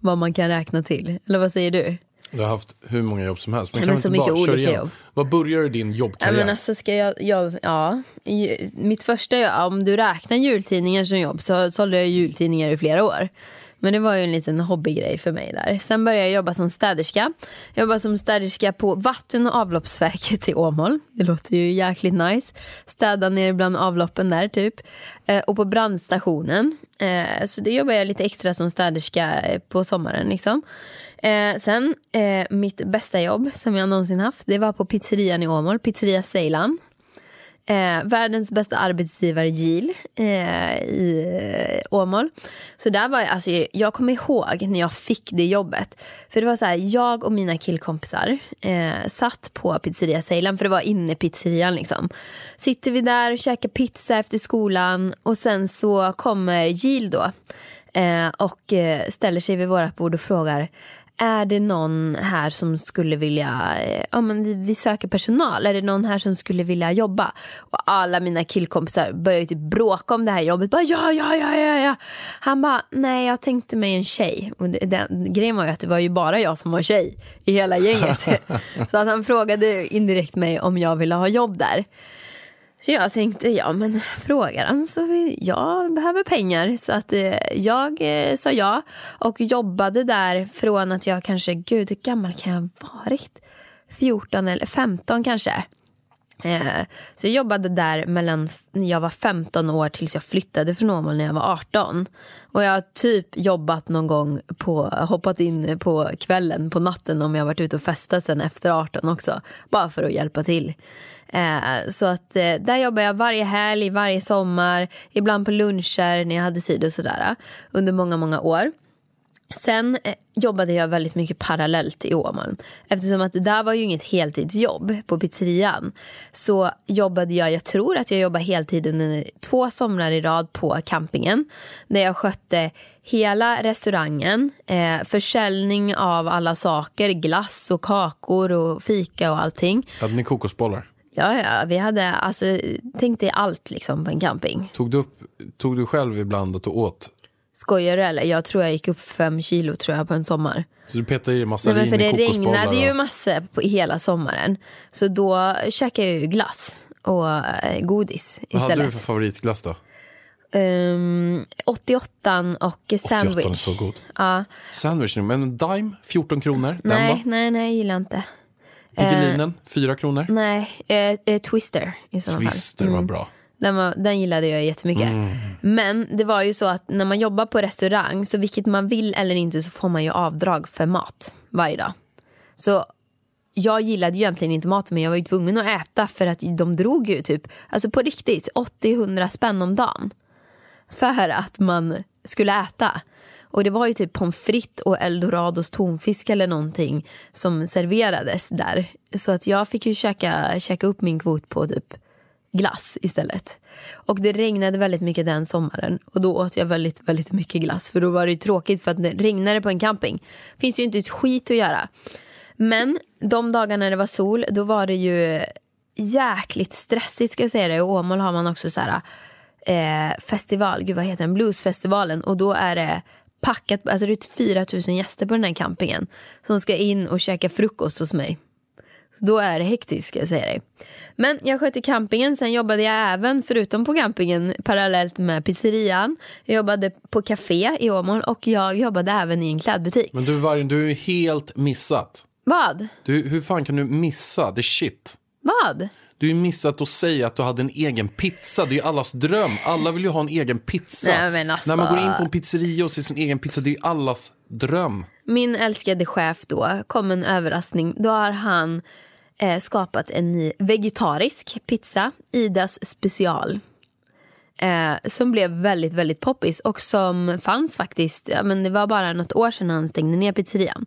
S3: vad man kan räkna till. Eller vad säger du?
S2: Du har haft hur många jobb som helst. Men kan
S3: men så
S2: bara
S3: mycket
S2: köra
S3: olika jobb.
S2: Vad börjar din
S3: Ja,
S2: jobbkarriär?
S3: men alltså ska jag, jag, ja, mitt första, om du räknar jultidningar som jobb så sålde jag jultidningar i flera år. Men det var ju en liten hobbygrej för mig där. Sen började jag jobba som städerska. Jag jobbade som städerska på vatten och avloppsverket i Åmål. Det låter ju jäkligt nice. Städa ner bland avloppen där typ. Eh, och på brandstationen. Eh, så det jobbade jag lite extra som städerska eh, på sommaren liksom. Eh, sen, eh, mitt bästa jobb som jag någonsin haft, det var på pizzerian i Åmål, pizzeria Ceylan. Eh, världens bästa arbetsgivare Gil eh, i eh, Åmål. Så där var jag, alltså, jag kommer ihåg när jag fick det jobbet. För det var så här, jag och mina killkompisar eh, satt på pizzeria Ceylan, för det var inne i pizzerian liksom. Sitter vi där och käkar pizza efter skolan och sen så kommer Gil då eh, och eh, ställer sig vid vårat bord och frågar är det någon här som skulle vilja, eh, ja men vi, söker personal, är det någon här som skulle vilja jobba? Och alla mina killkompisar började ju typ bråka om det här jobbet, bara ja, ja, ja, ja, ja. Han bara, nej jag tänkte mig en tjej. Och det, den, grejen var ju att det var ju bara jag som var tjej i hela gänget. så att han frågade indirekt mig om jag ville ha jobb där. Så jag tänkte, ja men frågar han så vill, jag behöver pengar. Så att eh, jag eh, sa ja och jobbade där från att jag kanske, gud hur gammal kan jag ha varit? 14 eller 15 kanske. Eh, så jag jobbade där mellan när jag var 15 år tills jag flyttade från Åmål när jag var 18. Och jag har typ jobbat någon gång på, hoppat in på kvällen, på natten om jag varit ute och festat sen efter 18 också. Bara för att hjälpa till. Eh, så att eh, där jobbar jag varje helg, varje sommar, ibland på luncher när jag hade tid och sådär. Eh, under många, många år. Sen eh, jobbade jag väldigt mycket parallellt i Åmål. Eftersom att det där var ju inget heltidsjobb på pizzerian. Så jobbade jag, jag tror att jag jobbade heltid under två somrar i rad på campingen. Där jag skötte hela restaurangen, eh, försäljning av alla saker, glass och kakor och fika och allting.
S2: Hade ni kokosbollar?
S3: Ja, ja, vi hade, alltså, tänk dig allt liksom på en camping.
S2: Tog du, upp, tog du själv ibland att du åt?
S3: Skojar du eller? Jag tror jag gick upp fem kilo tror jag på en sommar.
S2: Så du petade i dig massa
S3: Nej, för det regnade ju massor på hela sommaren. Så då käkade jag ju glass och eh, godis
S2: Vad hade du
S3: istället.
S2: för favoritglass då?
S3: Um, 88 och
S2: 88 är
S3: sandwich.
S2: så god.
S3: Ja,
S2: Sandwich, men en dime, 14 kronor.
S3: Nej, nej, nej, jag gillar inte.
S2: Piggelinen, 4 kronor.
S3: Nej, eh, eh, Twister i så fall.
S2: Twister var bra.
S3: Den, var, den gillade jag jättemycket. Men det var ju så att när man jobbar på restaurang, så vilket man vill eller inte så får man ju avdrag för mat varje dag. Så jag gillade ju egentligen inte mat men jag var ju tvungen att äta för att de drog ju typ, alltså på riktigt, 80-100 spänn om dagen. För att man skulle äta. Och det var ju typ pommes frites och eldorados tonfisk eller någonting som serverades där. Så att jag fick ju käka, käka upp min kvot på typ glass istället. Och det regnade väldigt mycket den sommaren och då åt jag väldigt, väldigt mycket glass för då var det ju tråkigt för att det regnade på en camping. Finns ju inte ett skit att göra. Men de dagarna när det var sol då var det ju jäkligt stressigt ska jag säga det. I Åmål har man också så här eh, festival, gud vad heter den, bluesfestivalen och då är det packat, alltså det är 4000 gäster på den här campingen som ska in och käka frukost hos mig. Så då är det hektiskt ska jag säga dig. Men jag skötte campingen, sen jobbade jag även förutom på campingen parallellt med pizzerian. Jag jobbade på café i Åmål och jag jobbade även i en klädbutik.
S2: Men du Vargen, du är helt missat.
S3: Vad?
S2: Du, hur fan kan du missa the shit?
S3: Vad?
S2: Du har ju missat att säga att du hade en egen pizza. Det är ju allas dröm. Alla vill ju ha en egen pizza.
S3: Nej, alltså-
S2: När man går in på en pizzeria och ser sin egen pizza, det är ju allas dröm.
S3: Min älskade chef då kom en överraskning. Då har han eh, skapat en ny vegetarisk pizza, Idas special. Eh, som blev väldigt, väldigt poppis och som fanns faktiskt, ja, men det var bara något år sedan han stängde ner pizzerian.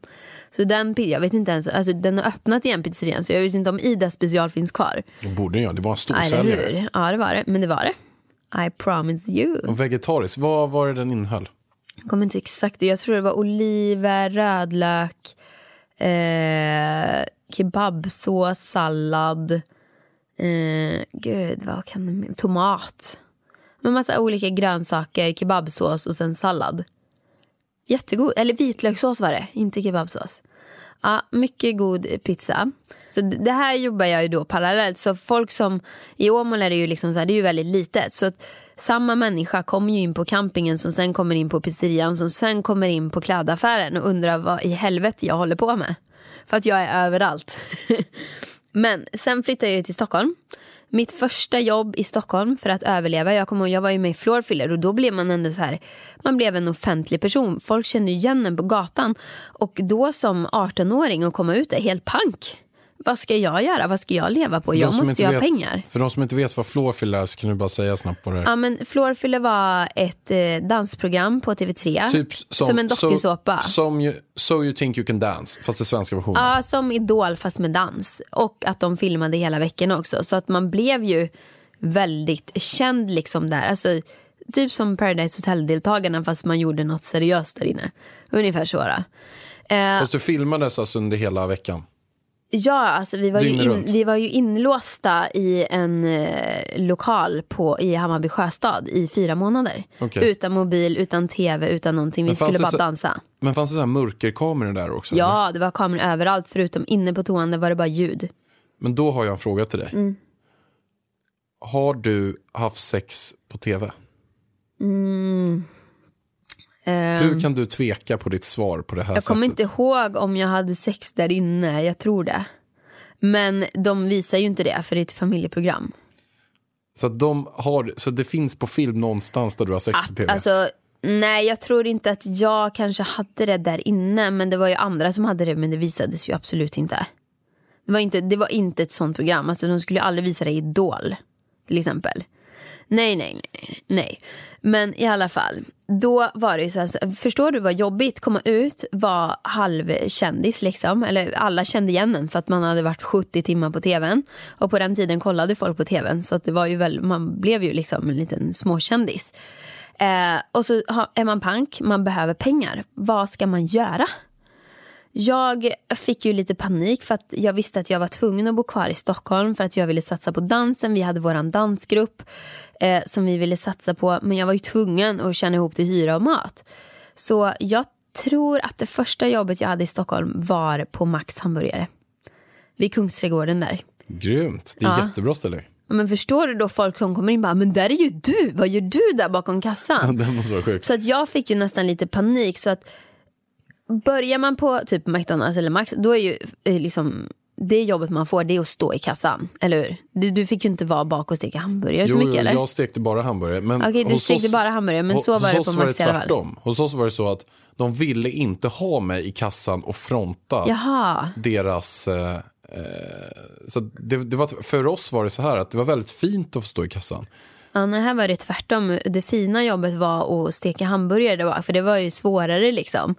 S3: Så den, jag vet inte ens, alltså den har öppnat igen pizzerian så jag vet inte om Ida special finns kvar.
S2: Det borde jag, det var en storsäljare.
S3: Ja det var det, men det var det. I promise you.
S2: Och vegetarisk, vad var det den innehöll?
S3: Jag kommer inte exakt Jag tror det var oliver, rödlök, eh, kebabsås, sallad. Eh, gud, vad kan det? Tomat. Med massa olika grönsaker, kebabsås och sen sallad. Jättegod. Eller vitlökssås var det, inte kebabsås. Ja, mycket god pizza. Så det här jobbar jag ju då parallellt. Så folk som, i Åmål är det ju liksom så här, det är ju väldigt litet. Så att samma människa kommer ju in på campingen som sen kommer in på pizzerian som sen kommer in på klädaffären och undrar vad i helvete jag håller på med. För att jag är överallt. Men sen flyttade jag ju till Stockholm. Mitt första jobb i Stockholm för att överleva, jag kommer jag var ju med i Floorfiller och då blev man ändå så här, man blev en offentlig person. Folk kände igen en på gatan. Och då som 18-åring att komma ut är helt pank. Vad ska jag göra? Vad ska jag leva på? Jag
S2: som
S3: måste ju ha
S2: vet-
S3: pengar.
S2: För de som inte vet vad Floorfill är så kan du bara säga snabbt vad det är.
S3: Ja men Floorfiller var ett eh, dansprogram på TV3.
S2: Typ
S3: som, en dokusåpa.
S2: So, som you, so you think you can dance, fast det svenska versionen.
S3: Ja, som Idol fast med dans. Och att de filmade hela veckan också. Så att man blev ju väldigt känd liksom där. Alltså, typ som Paradise Hotel-deltagarna fast man gjorde något seriöst där inne. Ungefär så. Då. Eh,
S2: Fast du filmades alltså under hela veckan.
S3: Ja, alltså vi var, ju in, vi var ju inlåsta i en eh, lokal på, i Hammarby sjöstad i fyra månader.
S2: Okej.
S3: Utan mobil, utan tv, utan någonting. Vi skulle bara
S2: så-
S3: dansa.
S2: Men fanns det så här mörkerkameror där också? eller?
S3: Ja, det var kameror överallt förutom inne på toan, där var det bara ljud.
S2: Men då har jag en fråga till dig.
S3: Mm.
S2: Har du haft sex på tv? Hur kan du tveka på ditt svar på det här.
S3: Jag
S2: sättet?
S3: kommer inte ihåg om jag hade sex där inne, jag tror det. Men de visar ju inte det för det är ett familjeprogram.
S2: Så, de har, så det finns på film någonstans där du har sex i tv?
S3: Alltså, nej jag tror inte att jag kanske hade det där inne men det var ju andra som hade det men det visades ju absolut inte. Det var inte, det var inte ett sånt program, alltså de skulle ju aldrig visa det i Idol till exempel. Nej, nej, nej, nej. Men i alla fall, då var det ju så här, förstår du vad jobbigt komma ut, vara halvkändis liksom, eller alla kände igen en för att man hade varit 70 timmar på tvn och på den tiden kollade folk på tvn så att det var ju väl, man blev ju liksom en liten småkändis. Eh, och så är man pank, man behöver pengar. Vad ska man göra? Jag fick ju lite panik för att jag visste att jag var tvungen att bo kvar i Stockholm för att jag ville satsa på dansen. Vi hade våran dansgrupp eh, som vi ville satsa på men jag var ju tvungen att tjäna ihop till hyra och mat. Så jag tror att det första jobbet jag hade i Stockholm var på Max hamburgare. Vid Kungsträdgården där.
S2: Grymt, det är
S3: Ja.
S2: jättebra ställe.
S3: Ja, Men förstår du då folk som kommer in bara, men där är ju du, vad gör du där bakom kassan?
S2: Det måste vara sjukt.
S3: Så att jag fick ju nästan lite panik. Så att börjar man på typ McDonalds eller Max, då är ju eh, liksom det jobbet man får det är att stå i kassan, eller hur? Du, du fick ju inte vara bak och steka hamburgare så
S2: Jo,
S3: mycket
S2: jo,
S3: eller?
S2: jag stekte bara hamburgare. Men
S3: Okej, du stekte
S2: oss-
S3: bara hamburgare, men så var det på Max i alla fall.
S2: tvärtom. Hos oss var det så att de ville inte ha mig i kassan och fronta
S3: Jaha,
S2: deras... Eh, eh, så det, det var, för oss var det så här att det var väldigt fint att få stå i kassan.
S3: ja, nej, här var det tvärtom. Det fina jobbet var att steka hamburgare, det var, för det var ju svårare liksom.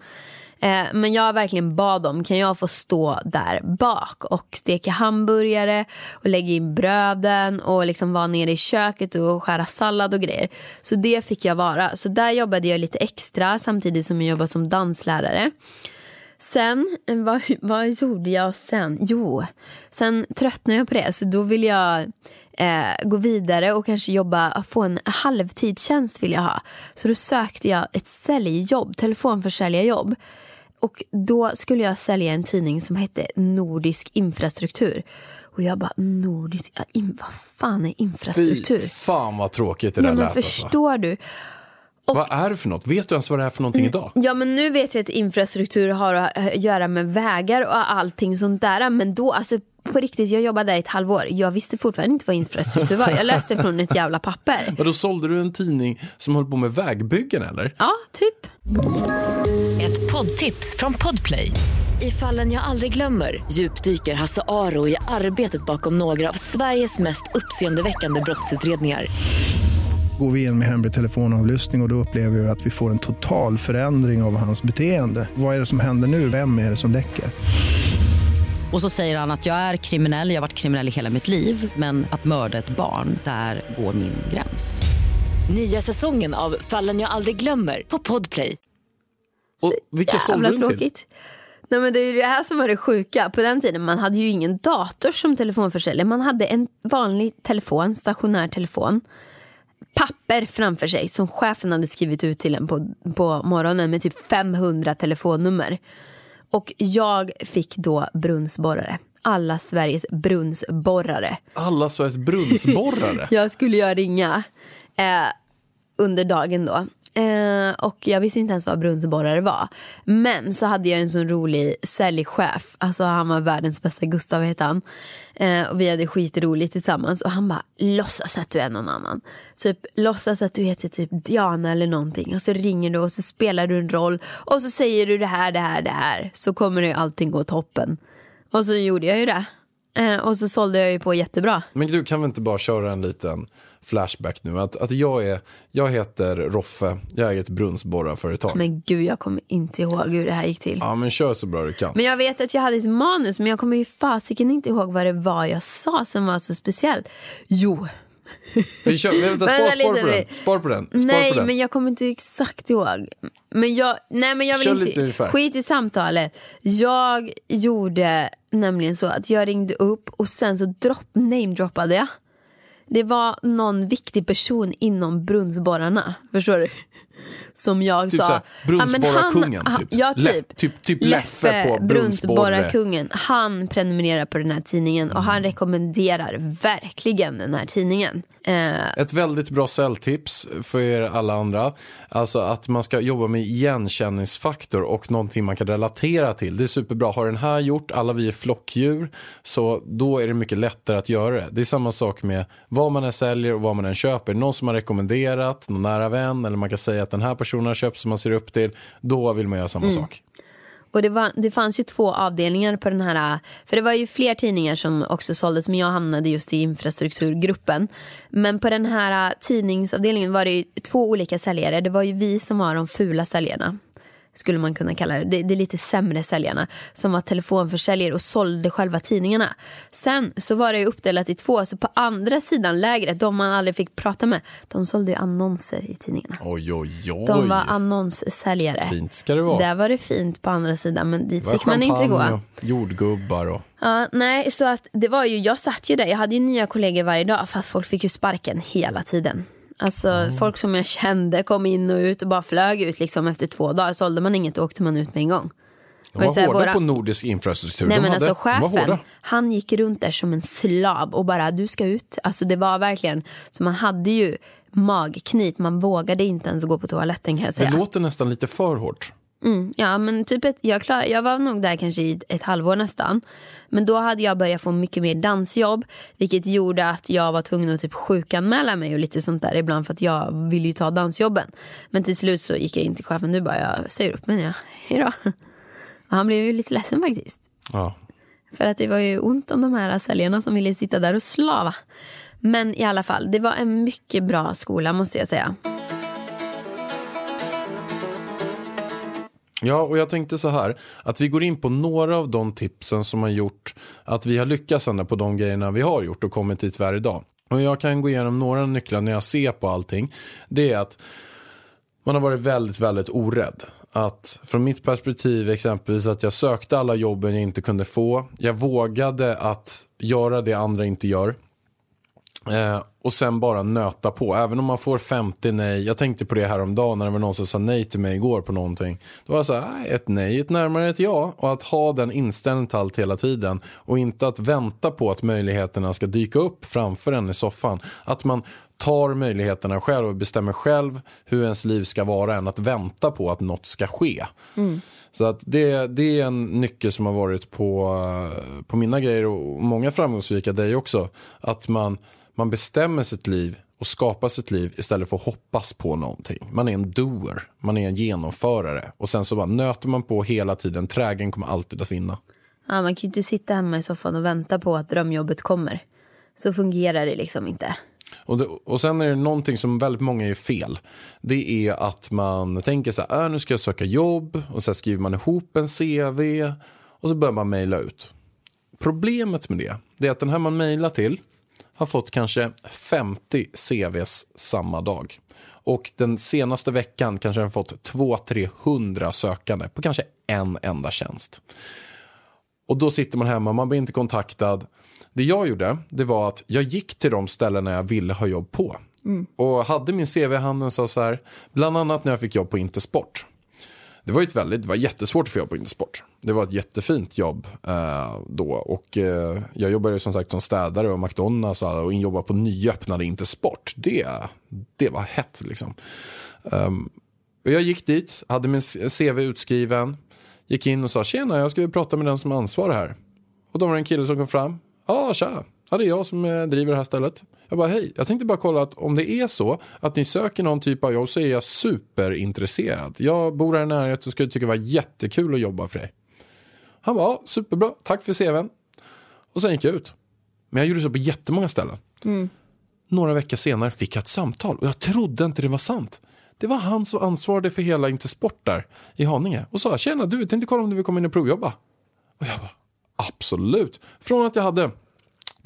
S3: Eh, men jag verkligen bad dem, kan jag få stå där bak och steka hamburgare och lägga in bröden och liksom vara nere i köket och skära sallad och grejer. Så det fick jag vara. Så där jobbade jag lite extra samtidigt som jag jobbade som danslärare. Sen, vad, vad gjorde jag sen? Jo, sen tröttnade jag på det så då vill jag eh, gå vidare och kanske jobba, få en halvtidstjänst vill jag ha. Så då sökte jag ett säljjobb, telefonförsäljarjobb. Och då skulle jag sälja en tidning som hette Nordisk infrastruktur. Och jag bara, nordisk, ja, in, vad fan är
S2: Fy
S3: infrastruktur?
S2: fan vad tråkigt det där
S3: men
S2: lät. Alltså.
S3: förstår du?
S2: Vad är det för något? Vet du ens vad det är för någonting idag?
S3: Ja men nu vet jag att infrastruktur har att göra med vägar och allting sånt där. Men då, alltså på riktigt, jag jobbade där i ett halvår. Jag visste fortfarande inte vad infrastruktur var. Jag läste från ett jävla papper.
S2: Och då sålde du en tidning som höll på med vägbyggen eller?
S3: Ja, typ.
S4: Ett poddtips från Podplay. I fallen jag aldrig glömmer djupdyker Hasse Aro i arbetet bakom några av Sveriges mest uppseendeväckande brottsutredningar.
S5: Går vi in med hemlig telefonavlyssning och, och då upplever vi att vi får en total förändring av hans beteende. Vad är det som händer nu? Vem är det som läcker?
S6: Och så säger han att jag är kriminell, jag har varit kriminell i hela mitt liv men att mörda ett barn, där går min gräns.
S4: Nya säsongen av Fallen jag aldrig glömmer på Podplay.
S2: Och vilka sålde den till?
S3: tråkigt. Nej, men det är ju det här som var det sjuka. På den tiden man hade ju ingen dator som telefonförsäljare. Man hade en vanlig telefon, stationär telefon. Papper framför sig som chefen hade skrivit ut till en på, på morgonen med typ 500 telefonnummer. Och jag fick då brunnsborrare. Alla Sveriges brunnsborrare.
S2: Alla Sveriges brunnsborrare.
S3: Jag skulle ju ringa eh, under dagen då. Eh, och jag visste inte ens vad brunnsborrare var. Men så hade jag en sån rolig säljchef. Alltså han var världens bästa, Gustav hette han. Eh, och vi hade skitroligt tillsammans. Och han bara, låtsas att du är någon annan. Typ låtsas att du heter typ Diana eller någonting. Och så ringer du och så spelar du en roll. Och så säger du det här, det här, det här. Så kommer det ju allting gå toppen. Och så gjorde jag ju det. Eh, och så sålde jag ju på jättebra.
S2: Men du kan vi inte bara köra en liten flashback nu? Att, att jag, är, jag heter Roffe, jag äger ett brunnsborrarföretag.
S3: Men gud, jag kommer inte ihåg hur det här gick till.
S2: Ja men kör så bra du kan.
S3: Men jag vet att jag hade ett manus, men jag kommer ju fasiken inte ihåg vad det var jag sa som var så speciellt. Jo.
S2: Vi kör, vänta, spar, spar, på den. spar på den. Spar
S3: nej,
S2: på den.
S3: men jag kommer inte exakt ihåg. Men jag, nej, men jag vill
S2: Kör
S3: inte,
S2: lite ungefär.
S3: skit i samtalet. Jag gjorde nämligen så att jag ringde upp och sen så drop, namedroppade jag. Det var någon viktig person inom brunnsborrarna. Förstår du? Som jag
S2: Typ
S3: sa.
S2: såhär,
S3: men
S2: brunnsborrarkungen, typ.
S3: Ja, typ.
S2: Typ- typ Leffe på
S3: brunnsborrarkungen. Han prenumererar på den här tidningen och han rekommenderar verkligen den här tidningen. Eh,
S2: Ett väldigt bra säljtips för er alla andra. Alltså att man ska jobba med igenkänningsfaktor och någonting man kan relatera till. Det är superbra. Har den här gjort, alla vi är flockdjur, så då är det mycket lättare att göra det. Det är samma sak med vad man än säljer och vad man än köper. Någon som har rekommenderat, någon nära vän eller man kan säga att den här personen har köpt som man ser upp till. Då vill man göra samma sak.
S3: Och det, var, det fanns ju två avdelningar på den här, för det var ju fler tidningar som också såldes men jag hamnade just i infrastrukturgruppen. Men på den här tidningsavdelningen var det ju två olika säljare. Det var ju vi som var de fula säljarna. Skulle man kunna kalla det. det. Det är lite sämre säljarna. Som var telefonförsäljare och sålde själva tidningarna. Sen så var det ju uppdelat i två. Så på andra sidan lägret, de man aldrig fick prata med. De sålde ju annonser i tidningarna.
S2: Oj, oj, oj.
S3: De var annonssäljare.
S2: Fint ska det vara.
S3: Där var det fint på andra sidan men dit fick man inte gå.
S2: och jordgubbar och...
S3: Ja, nej, så att det var ju, jag satt ju där, jag hade ju nya kollegor varje dag fast folk fick ju sparken hela tiden. Alltså folk som jag kände kom in och ut och bara flög ut liksom efter två dagar. Sålde man inget åkte man ut med en gång.
S2: De
S3: var
S2: hårda
S3: våra-
S2: på nordisk infrastruktur.
S3: Nej men
S2: hade,
S3: alltså chefen, han gick runt där som en slav och bara du ska ut. Alltså det var verkligen, så man hade ju magknip, man vågade inte ens gå på toaletten kan jag
S2: Det
S3: säga.
S2: låter nästan lite för hårt.
S3: Mm, ja men typ ett, jag, klar, jag var nog där kanske i ett halvår nästan. Men då hade jag börjat få mycket mer dansjobb. Vilket gjorde att jag var tvungen att typ sjukanmäla mig och lite sånt där ibland. För att jag ville ju ta dansjobben. Men till slut så gick jag in till chefen. Du bara, jag säger upp mig. Ja, hejdå. Och han blev ju lite ledsen faktiskt.
S2: Ja.
S3: För att det var ju ont om de här säljarna som ville sitta där och slava. Men i alla fall, det var en mycket bra skola måste jag säga.
S2: Ja, och jag tänkte så här, att vi går in på några av de tipsen som har gjort att vi har lyckats ändå på de grejerna vi har gjort och kommit dit värre idag. Och jag kan gå igenom några nycklar när jag ser på allting. Det är att man har varit väldigt, väldigt orädd. Att från mitt perspektiv exempelvis att jag sökte alla jobben jag inte kunde få. Jag vågade att göra det andra inte gör. Eh, och sen bara nöta på. Även om man får 50 nej. Jag tänkte på det här om dagen när det var någon som sa nej till mig igår på någonting. Då var jag så här, "Nej, ett nej, ett närmare ett ja. Och att ha den inställningen till allt hela tiden. Och inte att vänta på att möjligheterna ska dyka upp framför en i soffan. Att man tar möjligheterna själv och bestämmer själv hur ens liv ska vara än att vänta på att något ska ske. Så att det, det är en nyckel som har varit på, på mina grejer och många framgångsrika dig också. Att man, man bestämmer sitt liv och skapar sitt liv istället för att hoppas på någonting. Man är en doer, man är en genomförare och sen så bara nöter man på hela tiden. Trägen kommer alltid att vinna.
S3: Ja, man kan ju inte sitta hemma i soffan och vänta på att drömjobbet kommer. Så fungerar det liksom inte.
S2: Och, det, och sen är det någonting som väldigt många gör fel. Det är att man tänker så här, äh, nu ska jag söka jobb och så skriver man ihop en CV och så börjar man mejla ut. Problemet med det, det är att den här man mejlar till har fått kanske 50 CVs samma dag. Och den senaste veckan kanske den fått 200-300 sökande på kanske en enda tjänst. Och då sitter man hemma, man blir inte kontaktad. Det jag gjorde, det var att jag gick till de ställena jag ville ha jobb på. Och hade min CV i handen sa så här, bland annat när jag fick jobb på Intersport. Det var ju ett väldigt, det var jättesvårt att få jobb på Intersport. Det var ett jättefint jobb eh, då och eh, jag jobbade som sagt som städare och McDonalds och, alla, och jobbade på nyöppnade Intersport. Det, det var hett liksom. Um, och jag gick dit, hade min CV utskriven, gick in och sa tjena jag ska prata med den som ansvarar här. Och då var det en kille som kom fram, ja ah, tja, ja, det är jag som eh, driver det här stället. Jag bara hej, jag tänkte bara kolla att om det är så att ni söker någon typ av jobb så är jag superintresserad. Jag bor här i närheten och skulle tycka det var jättekul att jobba för dig. Han bara, ja, superbra, tack för CVn. Och sen gick jag ut. Men jag gjorde så på jättemånga ställen. Några veckor senare fick jag ett samtal och jag trodde inte det var sant. Det var han som ansvarade för hela Intersport där i Haninge och sa tjena du, tänkte kolla om du vill komma in och provjobba. Och jag bara absolut. Från att jag hade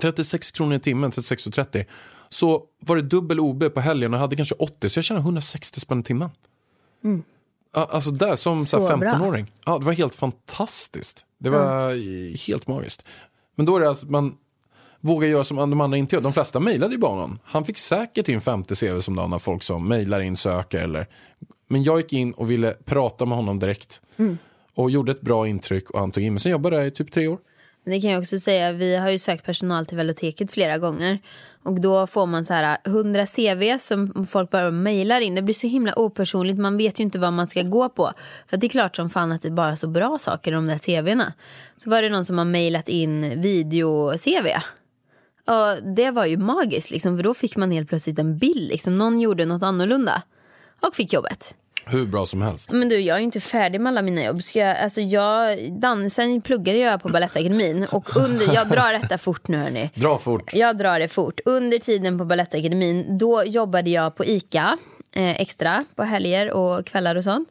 S2: 36 kronor i timmen, 36,30 så var det dubbel OB på helgen och hade kanske 80 så jag tjänade 160 spänn i timmen. Ja, Alltså där som så
S3: Så
S2: här
S3: bra.
S2: 15-åring. Ja, det var helt fantastiskt. Det var helt magiskt. Men då är det alltså att man vågar göra som de andra inte gör. De flesta mejlade ju bara honom. Han fick säkert in 50 CV som dagen av folk som mejlar in, söker eller... Men jag gick in och ville prata med honom direkt. Och gjorde ett bra intryck och han tog in mig. Sen jobbade jag i typ tre år.
S3: Men det kan jag också säga, vi har ju sökt personal till Veloteket flera gånger. Och då får man så här 100 CV som folk bara mejlar in. Det blir så himla opersonligt, man vet ju inte vad man ska gå på. För det är klart som fan att det är bara så bra saker i de där CVna. Så var det någon som har mejlat in video-CV. Och det var ju magiskt liksom, för då fick man helt plötsligt en bild. Liksom. Någon gjorde något annorlunda och fick jobbet.
S2: Hur bra som helst.
S3: Men du, jag är inte färdig med alla mina jobb. Ska jag, alltså jag, dansen pluggade jag på Balettakademin. Och under, jag drar detta fort nu hörni.
S2: Dra fort.
S3: Jag drar det fort. Under tiden på Balettakademin, då jobbade jag på ICA eh, extra på helger och kvällar och sånt.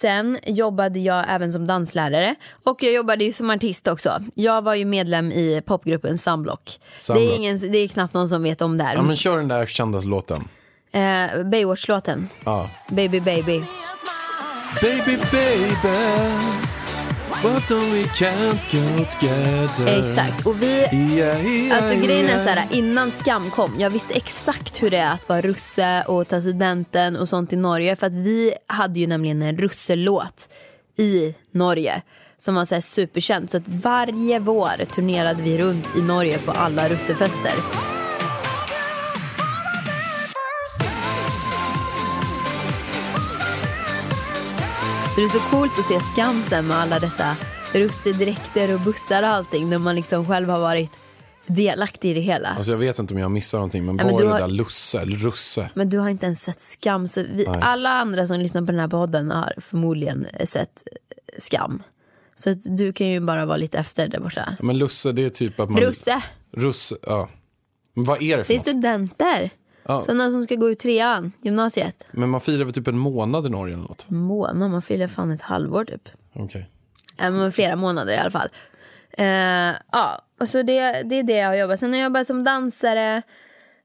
S3: Sen jobbade jag även som danslärare och jag jobbade ju som artist också. Jag var ju medlem i popgruppen Sunblock. Det
S2: Sunblock.
S3: är, ingen, det är knappt någon som vet om det här.
S2: Ja, men kör den där kända låten.
S3: Eh, Baywatch-låten.
S2: Ja.
S3: Baby baby.
S2: Baby, baby What om we can't go together
S3: Exakt. Och vi
S2: Yeah, yeah,
S3: Alltså grejen är
S2: yeah.
S3: så här, innan Skam kom, jag visste exakt hur det är att vara russe och ta studenten och sånt i Norge. För att vi hade ju nämligen en russelåt i Norge som var så här superkänd. Så att varje vår turnerade vi runt i Norge på alla russefester. Så det är så coolt att se Skansen med alla dessa russedräkter och bussar och allting när man liksom själv har varit delaktig i det hela.
S2: Alltså jag vet inte om jag missar någonting men
S3: Ja, men
S2: bara det
S3: har-
S2: där lusse, eller russe.
S3: Men du har inte ens sett Skam. Så vi,
S2: Nej.
S3: alla andra som lyssnar på den här podden har förmodligen sett eh, Skam. Så att du kan ju bara vara lite efter där borta.
S2: Ja, Men lusse det är typ att man...
S3: Russe,
S2: Russe, ja. Men vad är det för
S3: det är
S2: något?
S3: studenter.
S2: Ja.
S3: Sådana som ska gå ut trean, gymnasiet.
S2: Men man firar väl typ en månad i Norge eller något?
S3: Månad, man fyller fan ett halvår typ.
S2: Okej.
S3: Men flera månader i alla fall. Eh, ja, och så det, det är det jag har jobbat. Sen har jag jobbat som dansare.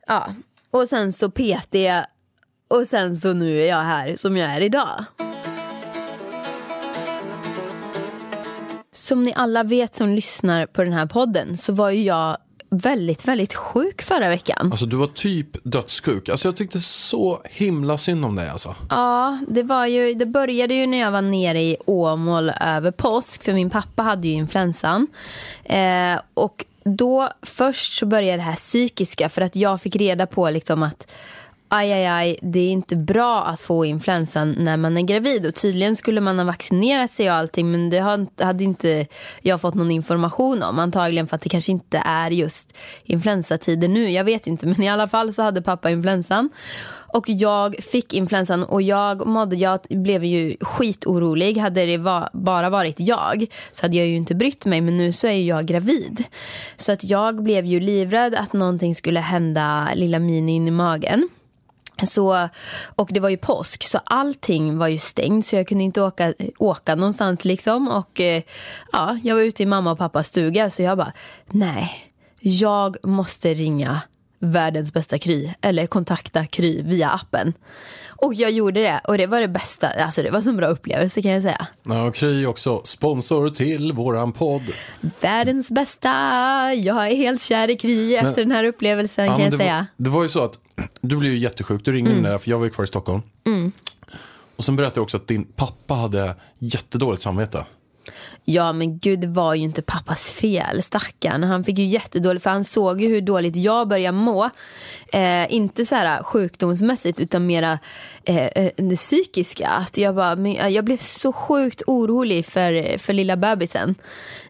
S3: Ja, och sen så PT. Och sen så nu är jag här som jag är idag. Som ni alla vet som lyssnar på den här podden så var ju jag väldigt, väldigt sjuk förra veckan.
S2: Alltså du var typ dödssjuk. Alltså jag tyckte så himla synd om dig alltså.
S3: Ja, det, var ju, det började ju när jag var nere i Åmål över påsk, för min pappa hade ju influensan. Eh, och då först så började det här psykiska, för att jag fick reda på liksom att aj, aj, aj, det är inte bra att få influensan när man är gravid. Och tydligen skulle man ha vaccinerat sig och allting men det hade inte jag fått någon information om. Antagligen för att det kanske inte är just influensatider nu. Jag vet inte men i alla fall så hade pappa influensan. Och jag fick influensan och jag mådde, jag blev ju skitorolig. Hade det va, bara varit jag så hade jag ju inte brytt mig men nu så är ju jag gravid. Så att jag blev ju livrädd att någonting skulle hända lilla Mini in i magen. Så, och det var ju påsk så allting var ju stängt så jag kunde inte åka, åka någonstans liksom. Och eh, ja, jag var ute i mamma och pappas stuga så jag bara, nej, jag måste ringa världens bästa Kry eller kontakta Kry via appen. Och jag gjorde det och det var det bästa, alltså det var så en bra upplevelse kan jag säga.
S2: Ja, och Kry också sponsor till våran podd.
S3: Världens bästa, jag är helt kär i Kry efter den här upplevelsen
S2: Ja,
S3: kan
S2: men
S3: jag
S2: det,
S3: säga.
S2: var, det var ju så att du blev ju jättesjuk, du ringde
S3: Mm.
S2: mig där för jag var ju kvar i Stockholm. Och sen berättade jag också att din pappa hade jättedåligt samvete.
S3: Ja men gud det var ju inte pappas fel, stackarn. Han fick ju jättedåligt för han såg ju hur dåligt jag började må. Eh, inte så här sjukdomsmässigt utan mera eh, eh det psykiska. Att jag, bara, men, eh, jag blev så sjukt orolig för, för lilla bebisen.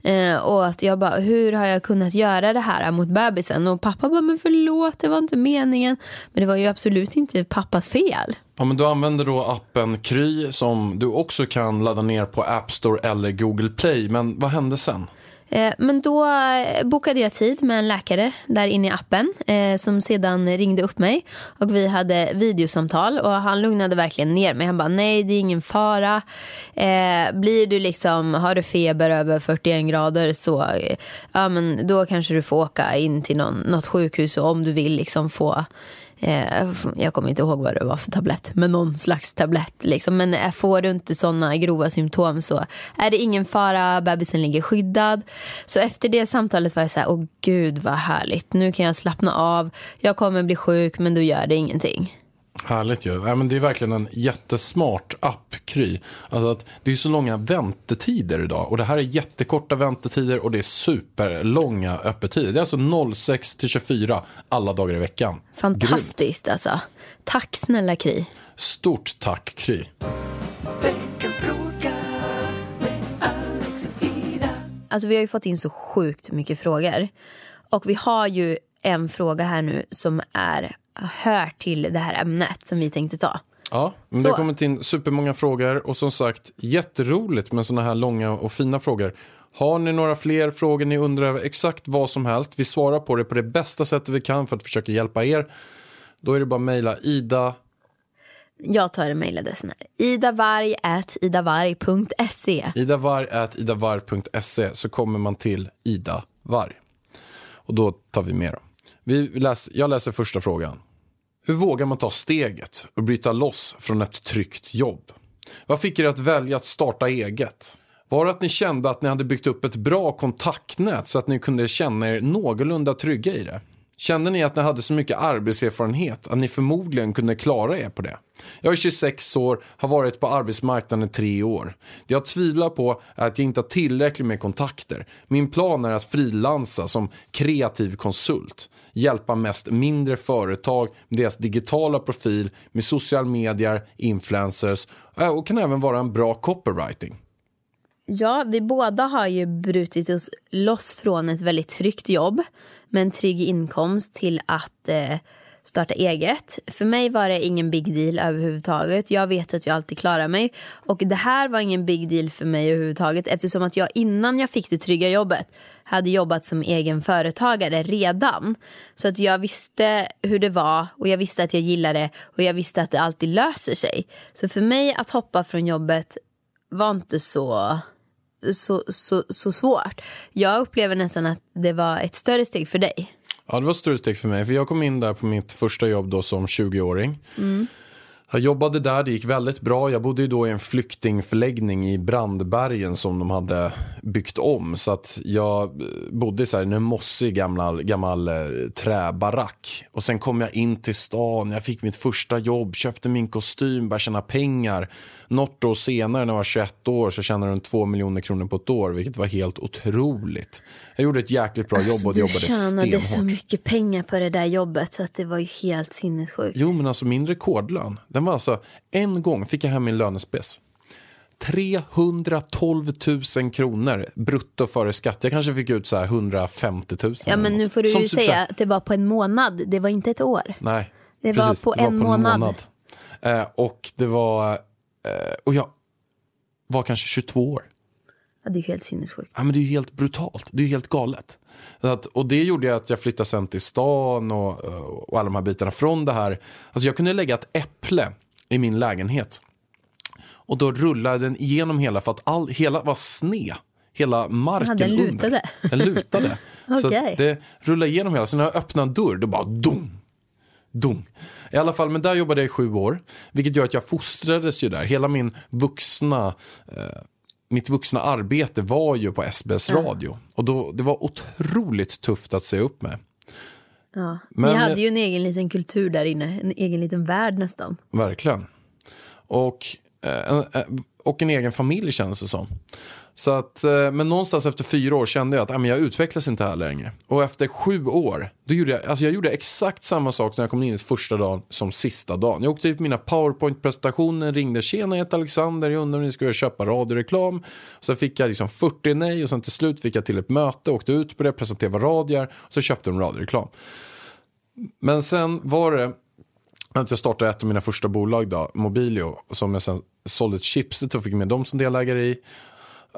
S3: Eh, och att jag bara, hur har jag kunnat göra det här mot bebisen? Och pappa bara, men förlåt det var inte meningen. Men det var ju absolut inte pappas fel.
S2: Ja, men du använder då appen Kry som du också kan ladda ner på App Store eller Google Play. Men vad hände sen?
S3: Eh, men då eh, bokade jag tid med en läkare där inne i appen eh, som sedan ringde upp mig och vi hade videosamtal och han lugnade verkligen ner mig. Han bara nej det är ingen fara. Blir du liksom, har du feber över 41 grader så ja, men då kanske du får åka in till någon, något sjukhus och om du vill liksom få Eh, jag kommer inte ihåg vad det var för tablett, men någon slags tablett. Liksom. Men eh, får du inte sådana grova symptom så är det ingen fara, bebisen ligger skyddad. Så efter det samtalet var jag så här, åh gud vad härligt, nu kan jag slappna av, jag kommer bli sjuk men då gör det ingenting.
S2: Härligt ju. Ja, men det är verkligen en jättesmart app, Kry. Alltså att det är så långa väntetider idag. Och det här är jättekorta väntetider och det är superlånga öppettider. Det är alltså 06 till 24 alla dagar i veckan. Grymt.
S3: Fantastiskt alltså. Tack snälla Kry.
S2: Stort tack, Kry.
S3: Alltså vi har ju fått in så sjukt mycket frågor. Och vi har ju en fråga här nu som är, hör till det här ämnet som vi tänkte ta.
S2: Ja, men det har kommit in supermånga frågor och som sagt jätteroligt med sådana här långa och fina frågor. Har ni några fler frågor ni undrar exakt vad som helst, vi svarar på det på det bästa sättet vi kan för att försöka hjälpa er. Då är det bara att mejla Ida.
S3: Jag tar mejladressen här. idavarg.idavarg.se
S2: idavarg.idavarg.se så kommer man till Ida Varg. Och då tar vi med dem. Vi läs, jag läser första frågan. Hur vågar man ta steget och bryta loss från ett tryggt jobb? Vad fick er att välja att starta eget? Var det att ni kände att ni hade byggt upp ett bra kontaktnät så att ni kunde känna er någorlunda trygga i det? Kände ni att ni hade så mycket arbetserfarenhet att ni förmodligen kunde klara er på det? Jag är 26 år, har varit på arbetsmarknaden i tre år. Det jag tvivlar på är att jag inte har tillräckligt med kontakter. Min plan är att frilansa som kreativ konsult. Hjälpa mest mindre företag med deras digitala profil, med social medier, influencers eh, och kan även vara en bra copywriting.
S3: Ja, vi båda har ju brutit oss loss från ett väldigt tryggt jobb med en trygg inkomst till att eh, starta eget. För mig var det ingen big deal överhuvudtaget. Jag vet att jag alltid klarar mig. Och det här var ingen big deal för mig överhuvudtaget eftersom att jag innan jag fick det trygga jobbet hade jobbat som egen företagare redan. Så att jag visste hur det var och jag visste att jag gillade det och jag visste att det alltid löser sig. Så för mig att hoppa från jobbet var inte så, så, så, så svårt. Jag upplever nästan att det var ett större steg för dig.
S2: Ja, det var ett större steg för mig. För jag kom in där på mitt första jobb då som 20-åring. Jag jobbade där, det gick väldigt bra. Jag bodde ju då i en flyktingförläggning i Brandbergen som de hade byggt om. Så att jag bodde i så en mossig gammal, gammal eh, träbarack. Och sen kom jag in till stan, jag fick mitt första jobb, köpte min kostym, började tjäna pengar. Något år senare när jag var 21 år så tjänade de 2 miljoner kronor på ett år, vilket var helt otroligt. Jag gjorde ett jäkligt bra jobb och
S3: du
S2: jobbade
S3: tjänade så
S2: stenhårt.
S3: mycket pengar på det där jobbet så att det var ju helt sinnessjukt.
S2: Jo, men alltså min rekordlön, den var alltså, en gång fick jag hem min lönespec. 312 000 kronor brutto före skatt. Jag kanske fick ut så här 150 000.
S3: Ja, men nu får du
S2: Som
S3: ju
S2: typ
S3: säga
S2: här-
S3: att det var på en månad. Det var inte ett år.
S2: Nej,
S3: Det var på en månad.
S2: Eh, och det var, och jag var kanske 22 år.
S3: Ja, det är ju helt sinnessjukt.
S2: Ja, men det är ju helt brutalt. Det är helt galet. Så att, och det gjorde ju att jag flyttade sen till stan och, och alla de här bitarna. Från det här, alltså jag kunde lägga ett äpple i min lägenhet. Och då rullade den igenom hela, för att all, hela var sned. Hela marken
S3: Ja, den
S2: under.
S3: lutade.
S2: Den lutade. Så
S3: Okej.
S2: att det rullade igenom hela. Så när jag öppnade en dörr, då bara dum. Dum. I alla fall, men där jobbade jag i sju år. Vilket gör att jag fostrades ju där. Hela min vuxna, eh, mitt vuxna arbete var ju på SBS radio. Och då, det var otroligt tufft att se upp med.
S3: Ja.
S2: Men-
S3: Ni hade ju en egen liten kultur där inne. En egen liten värld nästan.
S2: Verkligen. Och, eh, eh, och en egen familj känns det som. Så att, eh, men någonstans efter fyra år kände jag att ah, men jag utvecklas inte här längre. Och efter sju år, då gjorde jag, alltså jag gjorde exakt samma sak när jag kom in i första dagen som sista dagen. Jag åkte ut på mina powerpoint-presentationer, ringde “Tjena, jag heter Alexander, jag undrar om ni skulle köpa radioreklam?” Så fick jag liksom 40 nej och sen till slut fick jag till ett möte, åkte ut på det, presenterade radier och så köpte de radioreklam. Men sen var det att jag startade ett av mina första bolag då, Mobilio, som jag sen sålde till och fick med dem som delägare i.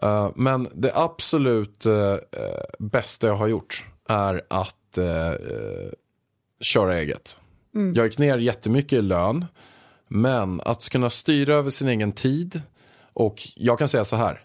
S2: Eh, men det absolut eh, bästa jag har gjort är att eh, köra eget. Jag gick ner jättemycket i lön, men att kunna styra över sin egen tid och jag kan säga så här.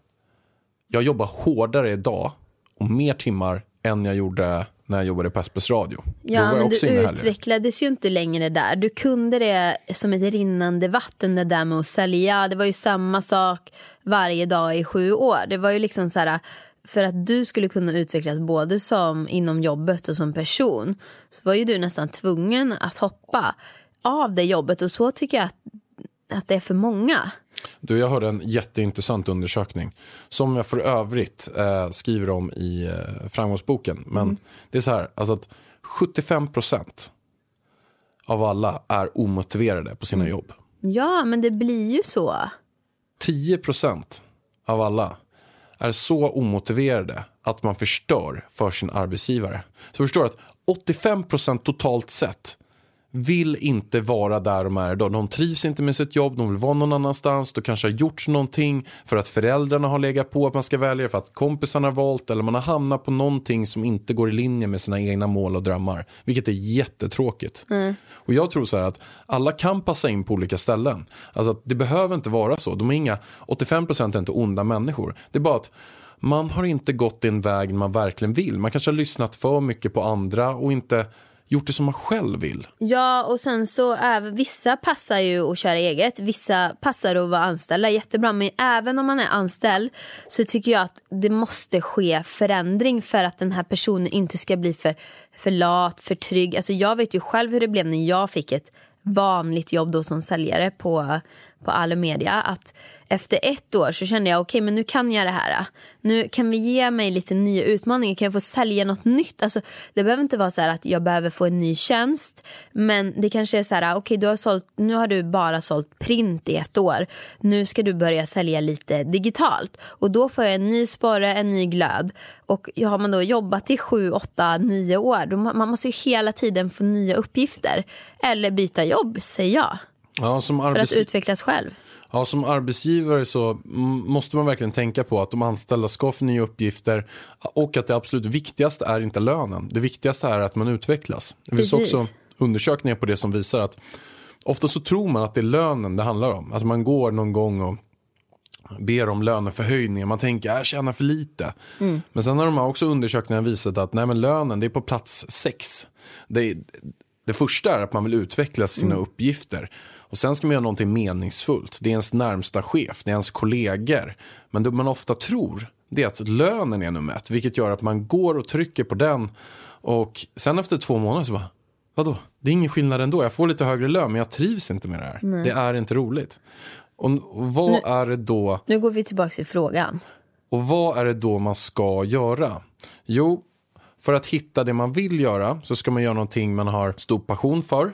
S2: Jag jobbar hårdare idag och mer timmar än jag gjorde när jag jobbade på SBS Radio.
S3: Ja, men du utvecklades ju inte längre där. Du kunde det som ett rinnande vatten det där med att sälja. Det var ju samma sak varje dag i sju år. Det var ju liksom så här, för att du skulle kunna utvecklas både som inom jobbet och som person så var ju du nästan tvungen att hoppa av det jobbet och så tycker jag att, att det är för många.
S2: Du, jag hörde en jätteintressant undersökning som jag för övrigt eh, skriver om i eh, framgångsboken. Men det är så här, alltså att 75% av alla är omotiverade på sina jobb.
S3: Ja, men det blir ju så.
S2: 10% av alla är så omotiverade att man förstör för sin arbetsgivare. Så förstår du att 85% totalt sett vill inte vara där de är idag. De trivs inte med sitt jobb, de vill vara någon annanstans. De kanske har gjort någonting för att föräldrarna har legat på att man ska välja, för att kompisarna har valt eller man har hamnat på någonting som inte går i linje med sina egna mål och drömmar. Vilket är jättetråkigt. Och jag tror så här att alla kan passa in på olika ställen. Alltså att det behöver inte vara så. De är inga, 85% är inte onda människor. Det är bara att man har inte gått den väg man verkligen vill. Man kanske har lyssnat för mycket på andra och inte gjort det som man själv vill.
S3: Ja, och sen så även, vissa passar ju att köra eget, vissa passar att vara anställda jättebra. Men även om man är anställd så tycker jag att det måste ske förändring för att den här personen inte ska bli för, för lat, för trygg. Alltså jag vet ju själv hur det blev när jag fick ett vanligt jobb då som säljare på, på Alumedia. Att efter ett år så kände jag okej men nu kan jag det här. Nu kan vi ge mig lite nya utmaningar. Kan jag få sälja något nytt? Alltså, det behöver inte vara så här att jag behöver få en ny tjänst. Men det kanske är så här okej du har sålt, nu har du bara sålt print i ett år. Nu ska du börja sälja lite digitalt. Och då får jag en ny sporre, en ny glöd. Och har man då jobbat i sju, åtta, nio år. Då man man måste ju hela tiden få nya uppgifter. Eller byta jobb säger jag.
S2: Ja, som,
S3: För att
S2: arbets...
S3: utvecklas själv.
S2: ja, som arbetsgivare så mm, måste man verkligen tänka på att de anställda ska få nya uppgifter och att det absolut viktigaste är inte lönen. Det viktigaste är att man utvecklas. Det finns
S3: Precis.
S2: också undersökningar på det som visar att ofta så tror man att det är lönen det handlar om. Att man går någon gång och ber om löneförhöjningar. Man tänker jag tjänar för lite. Men sen har de också undersökningarna visat att nej, men lönen det är på plats sex. Det, det första är att man vill utveckla sina uppgifter. Och sen ska man göra någonting meningsfullt. Det är ens närmsta chef, det är ens kollegor. Men det man ofta tror, det är att lönen är nummer ett. Vilket gör att man går och trycker på den. Och sen efter två månader så bara, vadå? Det är ingen skillnad ändå. Jag får lite högre lön, men jag trivs inte med det här. Det är inte roligt. Och, vad är det då
S3: Nu går vi tillbaka till frågan.
S2: och vad är det då man ska göra? Jo, för att hitta det man vill göra så ska man göra någonting man har stor passion för.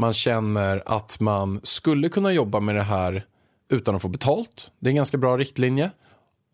S2: Man känner att man skulle kunna jobba med det här utan att få betalt. Det är en ganska bra riktlinje.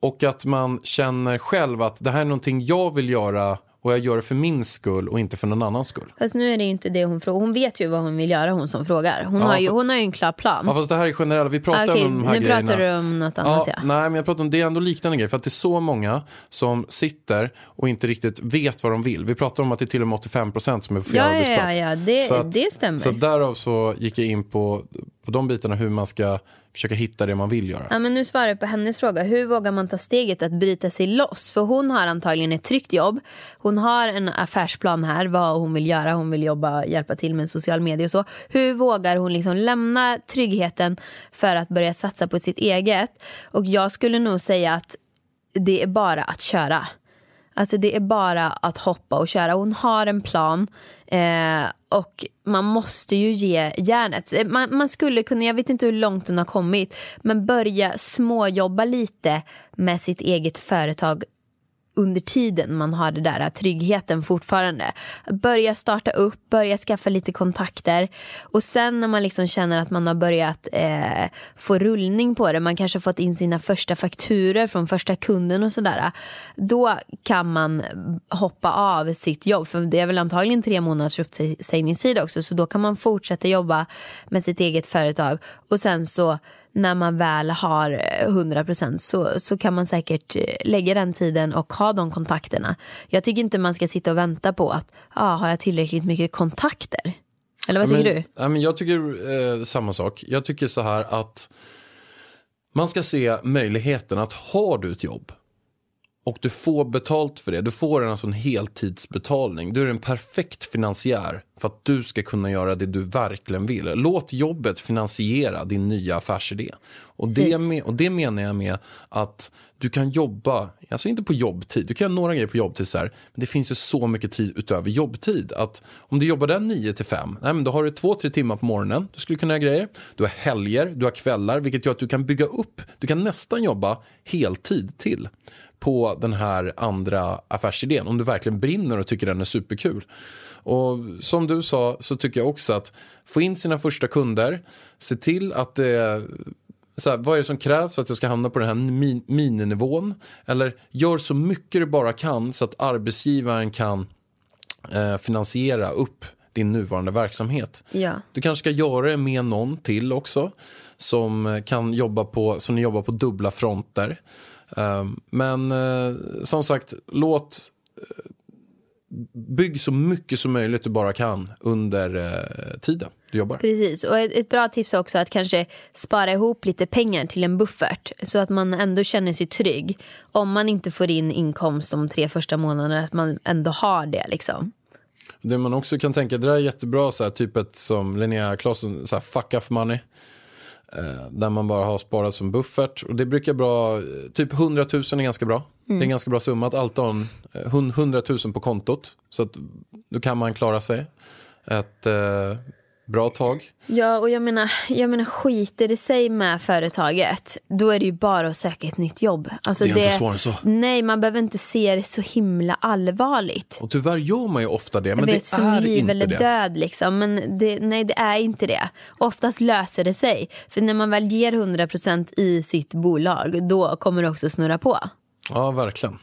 S2: Och att man känner själv att det här är någonting jag vill göra och jag gör det för min skull och inte för någon annans skull.
S3: Fast nu är det ju inte det hon frågar. Hon vet ju vad hon vill göra hon som frågar. Hon,
S2: Ja,
S3: har, ju,
S2: för-
S3: hon har ju en klar plan.
S2: Ja, fast det här är generella. Vi pratar
S3: Okej,
S2: om de här
S3: nu
S2: grejerna.
S3: pratar du om något annat ja.
S2: Nej, men jag pratar om det är ändå liknande grejer. För att det är så många som sitter och inte riktigt vet vad de vill. Vi pratar om att det är till och med 85 procent som är på fel
S3: Ja, ja,
S2: arbetsplats.
S3: ja, ja, det-
S2: så att,
S3: det stämmer.
S2: Så därav så gick jag in på, på de bitarna hur man ska försöka hitta det man vill göra.
S3: Ja, men nu svarar jag på hennes fråga. Hur vågar man ta steget att bryta sig loss? För hon har antagligen ett tryggt jobb. Hon har en affärsplan här, vad hon vill göra. Hon vill jobba, hjälpa till med social media och så. Hur vågar hon liksom lämna tryggheten för att börja satsa på sitt eget? Och jag skulle nog säga att det är bara att köra. Alltså det är bara att hoppa och köra. Hon har en plan. Eh, och man måste ju ge järnet. Eh, man, man skulle kunna, jag vet inte hur långt hon har kommit, men börja småjobba lite med sitt eget företag under tiden man har det där tryggheten fortfarande. Börja starta upp, börja skaffa lite kontakter och sen när man liksom känner att man har börjat eh, få rullning på det, man kanske har fått in sina första fakturer från första kunden och sådär. Då kan man hoppa av sitt jobb, för det är väl antagligen tre månaders uppsägningstid också, så då kan man fortsätta jobba med sitt eget företag och sen så när man väl har eh, 100% så, så kan man säkert eh, lägga den tiden och ha de kontakterna. Jag tycker inte man ska sitta och vänta på att ah, har jag tillräckligt mycket kontakter? Eller vad
S2: Ja,
S3: tycker
S2: men,
S3: du?
S2: Ja, men jag tycker eh, samma sak. Jag tycker så här att man ska se möjligheten att har du ett jobb och du får betalt för det, du får en, alltså en heltidsbetalning, du är en perfekt finansiär för att du ska kunna göra det du verkligen vill. Låt jobbet finansiera din nya affärsidé. Och det, med, och det menar jag med att du kan jobba, alltså inte på jobbtid, du kan göra några grejer på jobbtid så här, men det finns ju så mycket tid utöver jobbtid. Att om du jobbar där 9 till 5, nej, men då har du 2-3 timmar på morgonen, du skulle kunna göra grejer. Du har helger, du har kvällar, vilket gör att du kan bygga upp, du kan nästan jobba heltid till på den här andra affärsidén om du verkligen brinner och tycker den är superkul. Och som du sa så tycker jag också att få in sina första kunder, se till att det så här, vad är det som krävs för att jag ska hamna på den här min- mininivån? Eller gör så mycket du bara kan så att arbetsgivaren kan eh, finansiera upp din nuvarande verksamhet.
S3: Ja.
S2: Du kanske ska göra det med någon till också som kan jobba på, som ni jobbar på dubbla fronter. Um, men eh, som sagt, låt eh, bygg så mycket som möjligt du bara kan under eh, tiden du jobbar.
S3: Precis, och ett, ett bra tips är också att kanske spara ihop lite pengar till en buffert så att man ändå känner sig trygg. Om man inte får in inkomst de tre första månaderna, att man ändå har det liksom.
S2: Det man också kan tänka, det där är jättebra, så här, typ ett som Linnea Claesson, så här, fuck off money. Eh, där man bara har sparat som buffert. Och det brukar bra, eh, typ 100 000 är ganska bra. Det är en ganska bra summa att alltid ha 100 000 på kontot. Så att då kan man klara sig ett eh, bra tag.
S3: Ja, och jag menar, jag menar skiter det sig med företaget, då är det ju bara att söka ett nytt jobb. Alltså
S2: Det är inte svårare än så.
S3: Nej, man behöver inte se det så himla allvarligt.
S2: Och tyvärr gör man ju ofta det,
S3: Jag
S2: men
S3: vet,
S2: det
S3: som
S2: är
S3: liv
S2: inte
S3: eller
S2: det.
S3: död liksom. Men det, nej, det är inte det. Oftast löser det sig. För när man väl ger 100% i sitt bolag, då kommer det också snurra på.
S2: Ja, verkligen.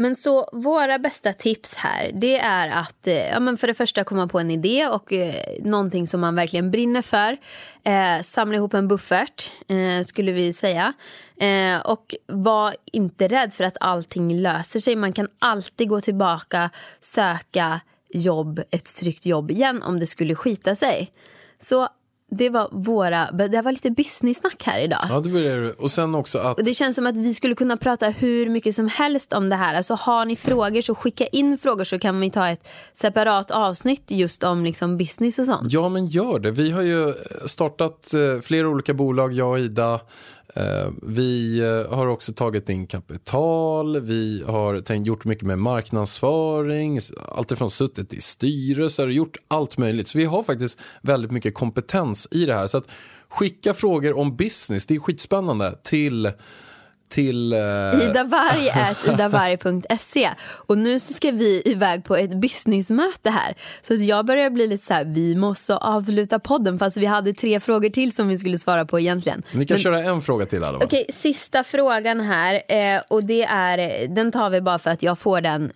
S3: Men så våra bästa tips här det är att eh, ja, men för det första komma på en idé och eh, någonting som man verkligen brinner för. Eh, samla ihop en buffert eh, skulle vi säga. Eh, och var inte rädd för att allting löser sig. Man kan alltid gå tillbaka, söka jobb, ett tryggt jobb igen om det skulle skita sig. Så det var våra, det var lite business-snack här idag.
S2: Ja, det var det. Och sen också att...
S3: Och det känns som att vi skulle kunna prata hur mycket som helst om det här. Alltså har ni frågor så skicka in frågor så kan vi ta ett separat avsnitt just om liksom business och sånt.
S2: Ja, men gör det. Vi har ju startat eh, flera olika bolag, jag och Ida. Eh, vi eh, har också tagit in kapital, vi har tänkt, gjort mycket med marknadsföring, alltifrån suttit i styrelser och gjort allt möjligt. Så vi har faktiskt väldigt mycket kompetens i det här. Så att skicka frågor om business, det är skitspännande, till till... Uh...
S3: idavarg.idavarg.se och nu så ska vi iväg på ett businessmöte här. Så jag börjar bli lite så här, vi måste avsluta podden fast vi hade tre frågor till som vi skulle svara på egentligen.
S2: Vi kan Men... köra en fråga till alla.
S3: Okej, okay, sista frågan här eh, och det är, den tar vi bara för att jag får den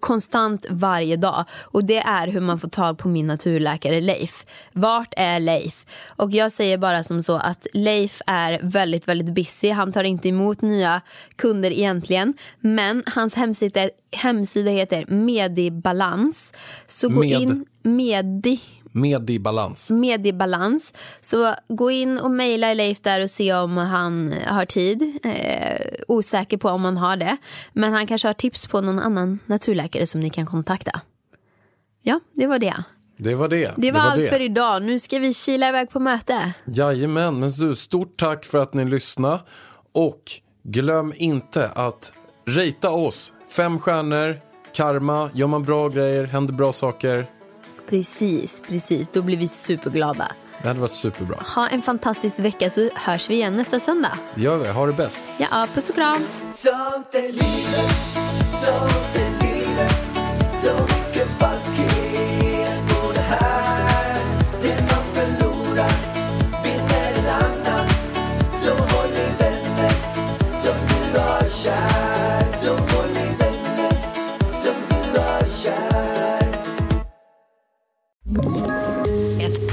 S3: konstant varje dag och det är hur man får tag på min naturläkare Leif. Vart är Leif? Och jag säger bara som så att Leif är väldigt, väldigt busy. Han tar inte emot nya kunder egentligen, men hans hemsida, hemsida heter Medibalans. Så gå
S2: Med.
S3: in Medi
S2: med i balans.
S3: Med i balans. Så gå in och mejla Leif där och se om han har tid. Eh, osäker på om han har det. Men han kanske har tips på någon annan naturläkare som ni kan kontakta. Ja, det var det.
S2: Det var det.
S3: Det var, det var allt det. för idag. Nu ska vi kila iväg på möte.
S2: Jajamän, men du, stort tack för att ni lyssnade. Och glöm inte att rita oss. Fem stjärnor, karma, gör man bra grejer, händer bra saker
S3: Precis, precis. Då blir vi superglada.
S2: Det hade varit superbra.
S3: Ha en fantastisk vecka så hörs vi igen nästa söndag.
S2: Det gör vi. Ha det bäst.
S3: Ja, puss och kram.
S1: Sånt är livet, sånt är livet, så mycket falskhet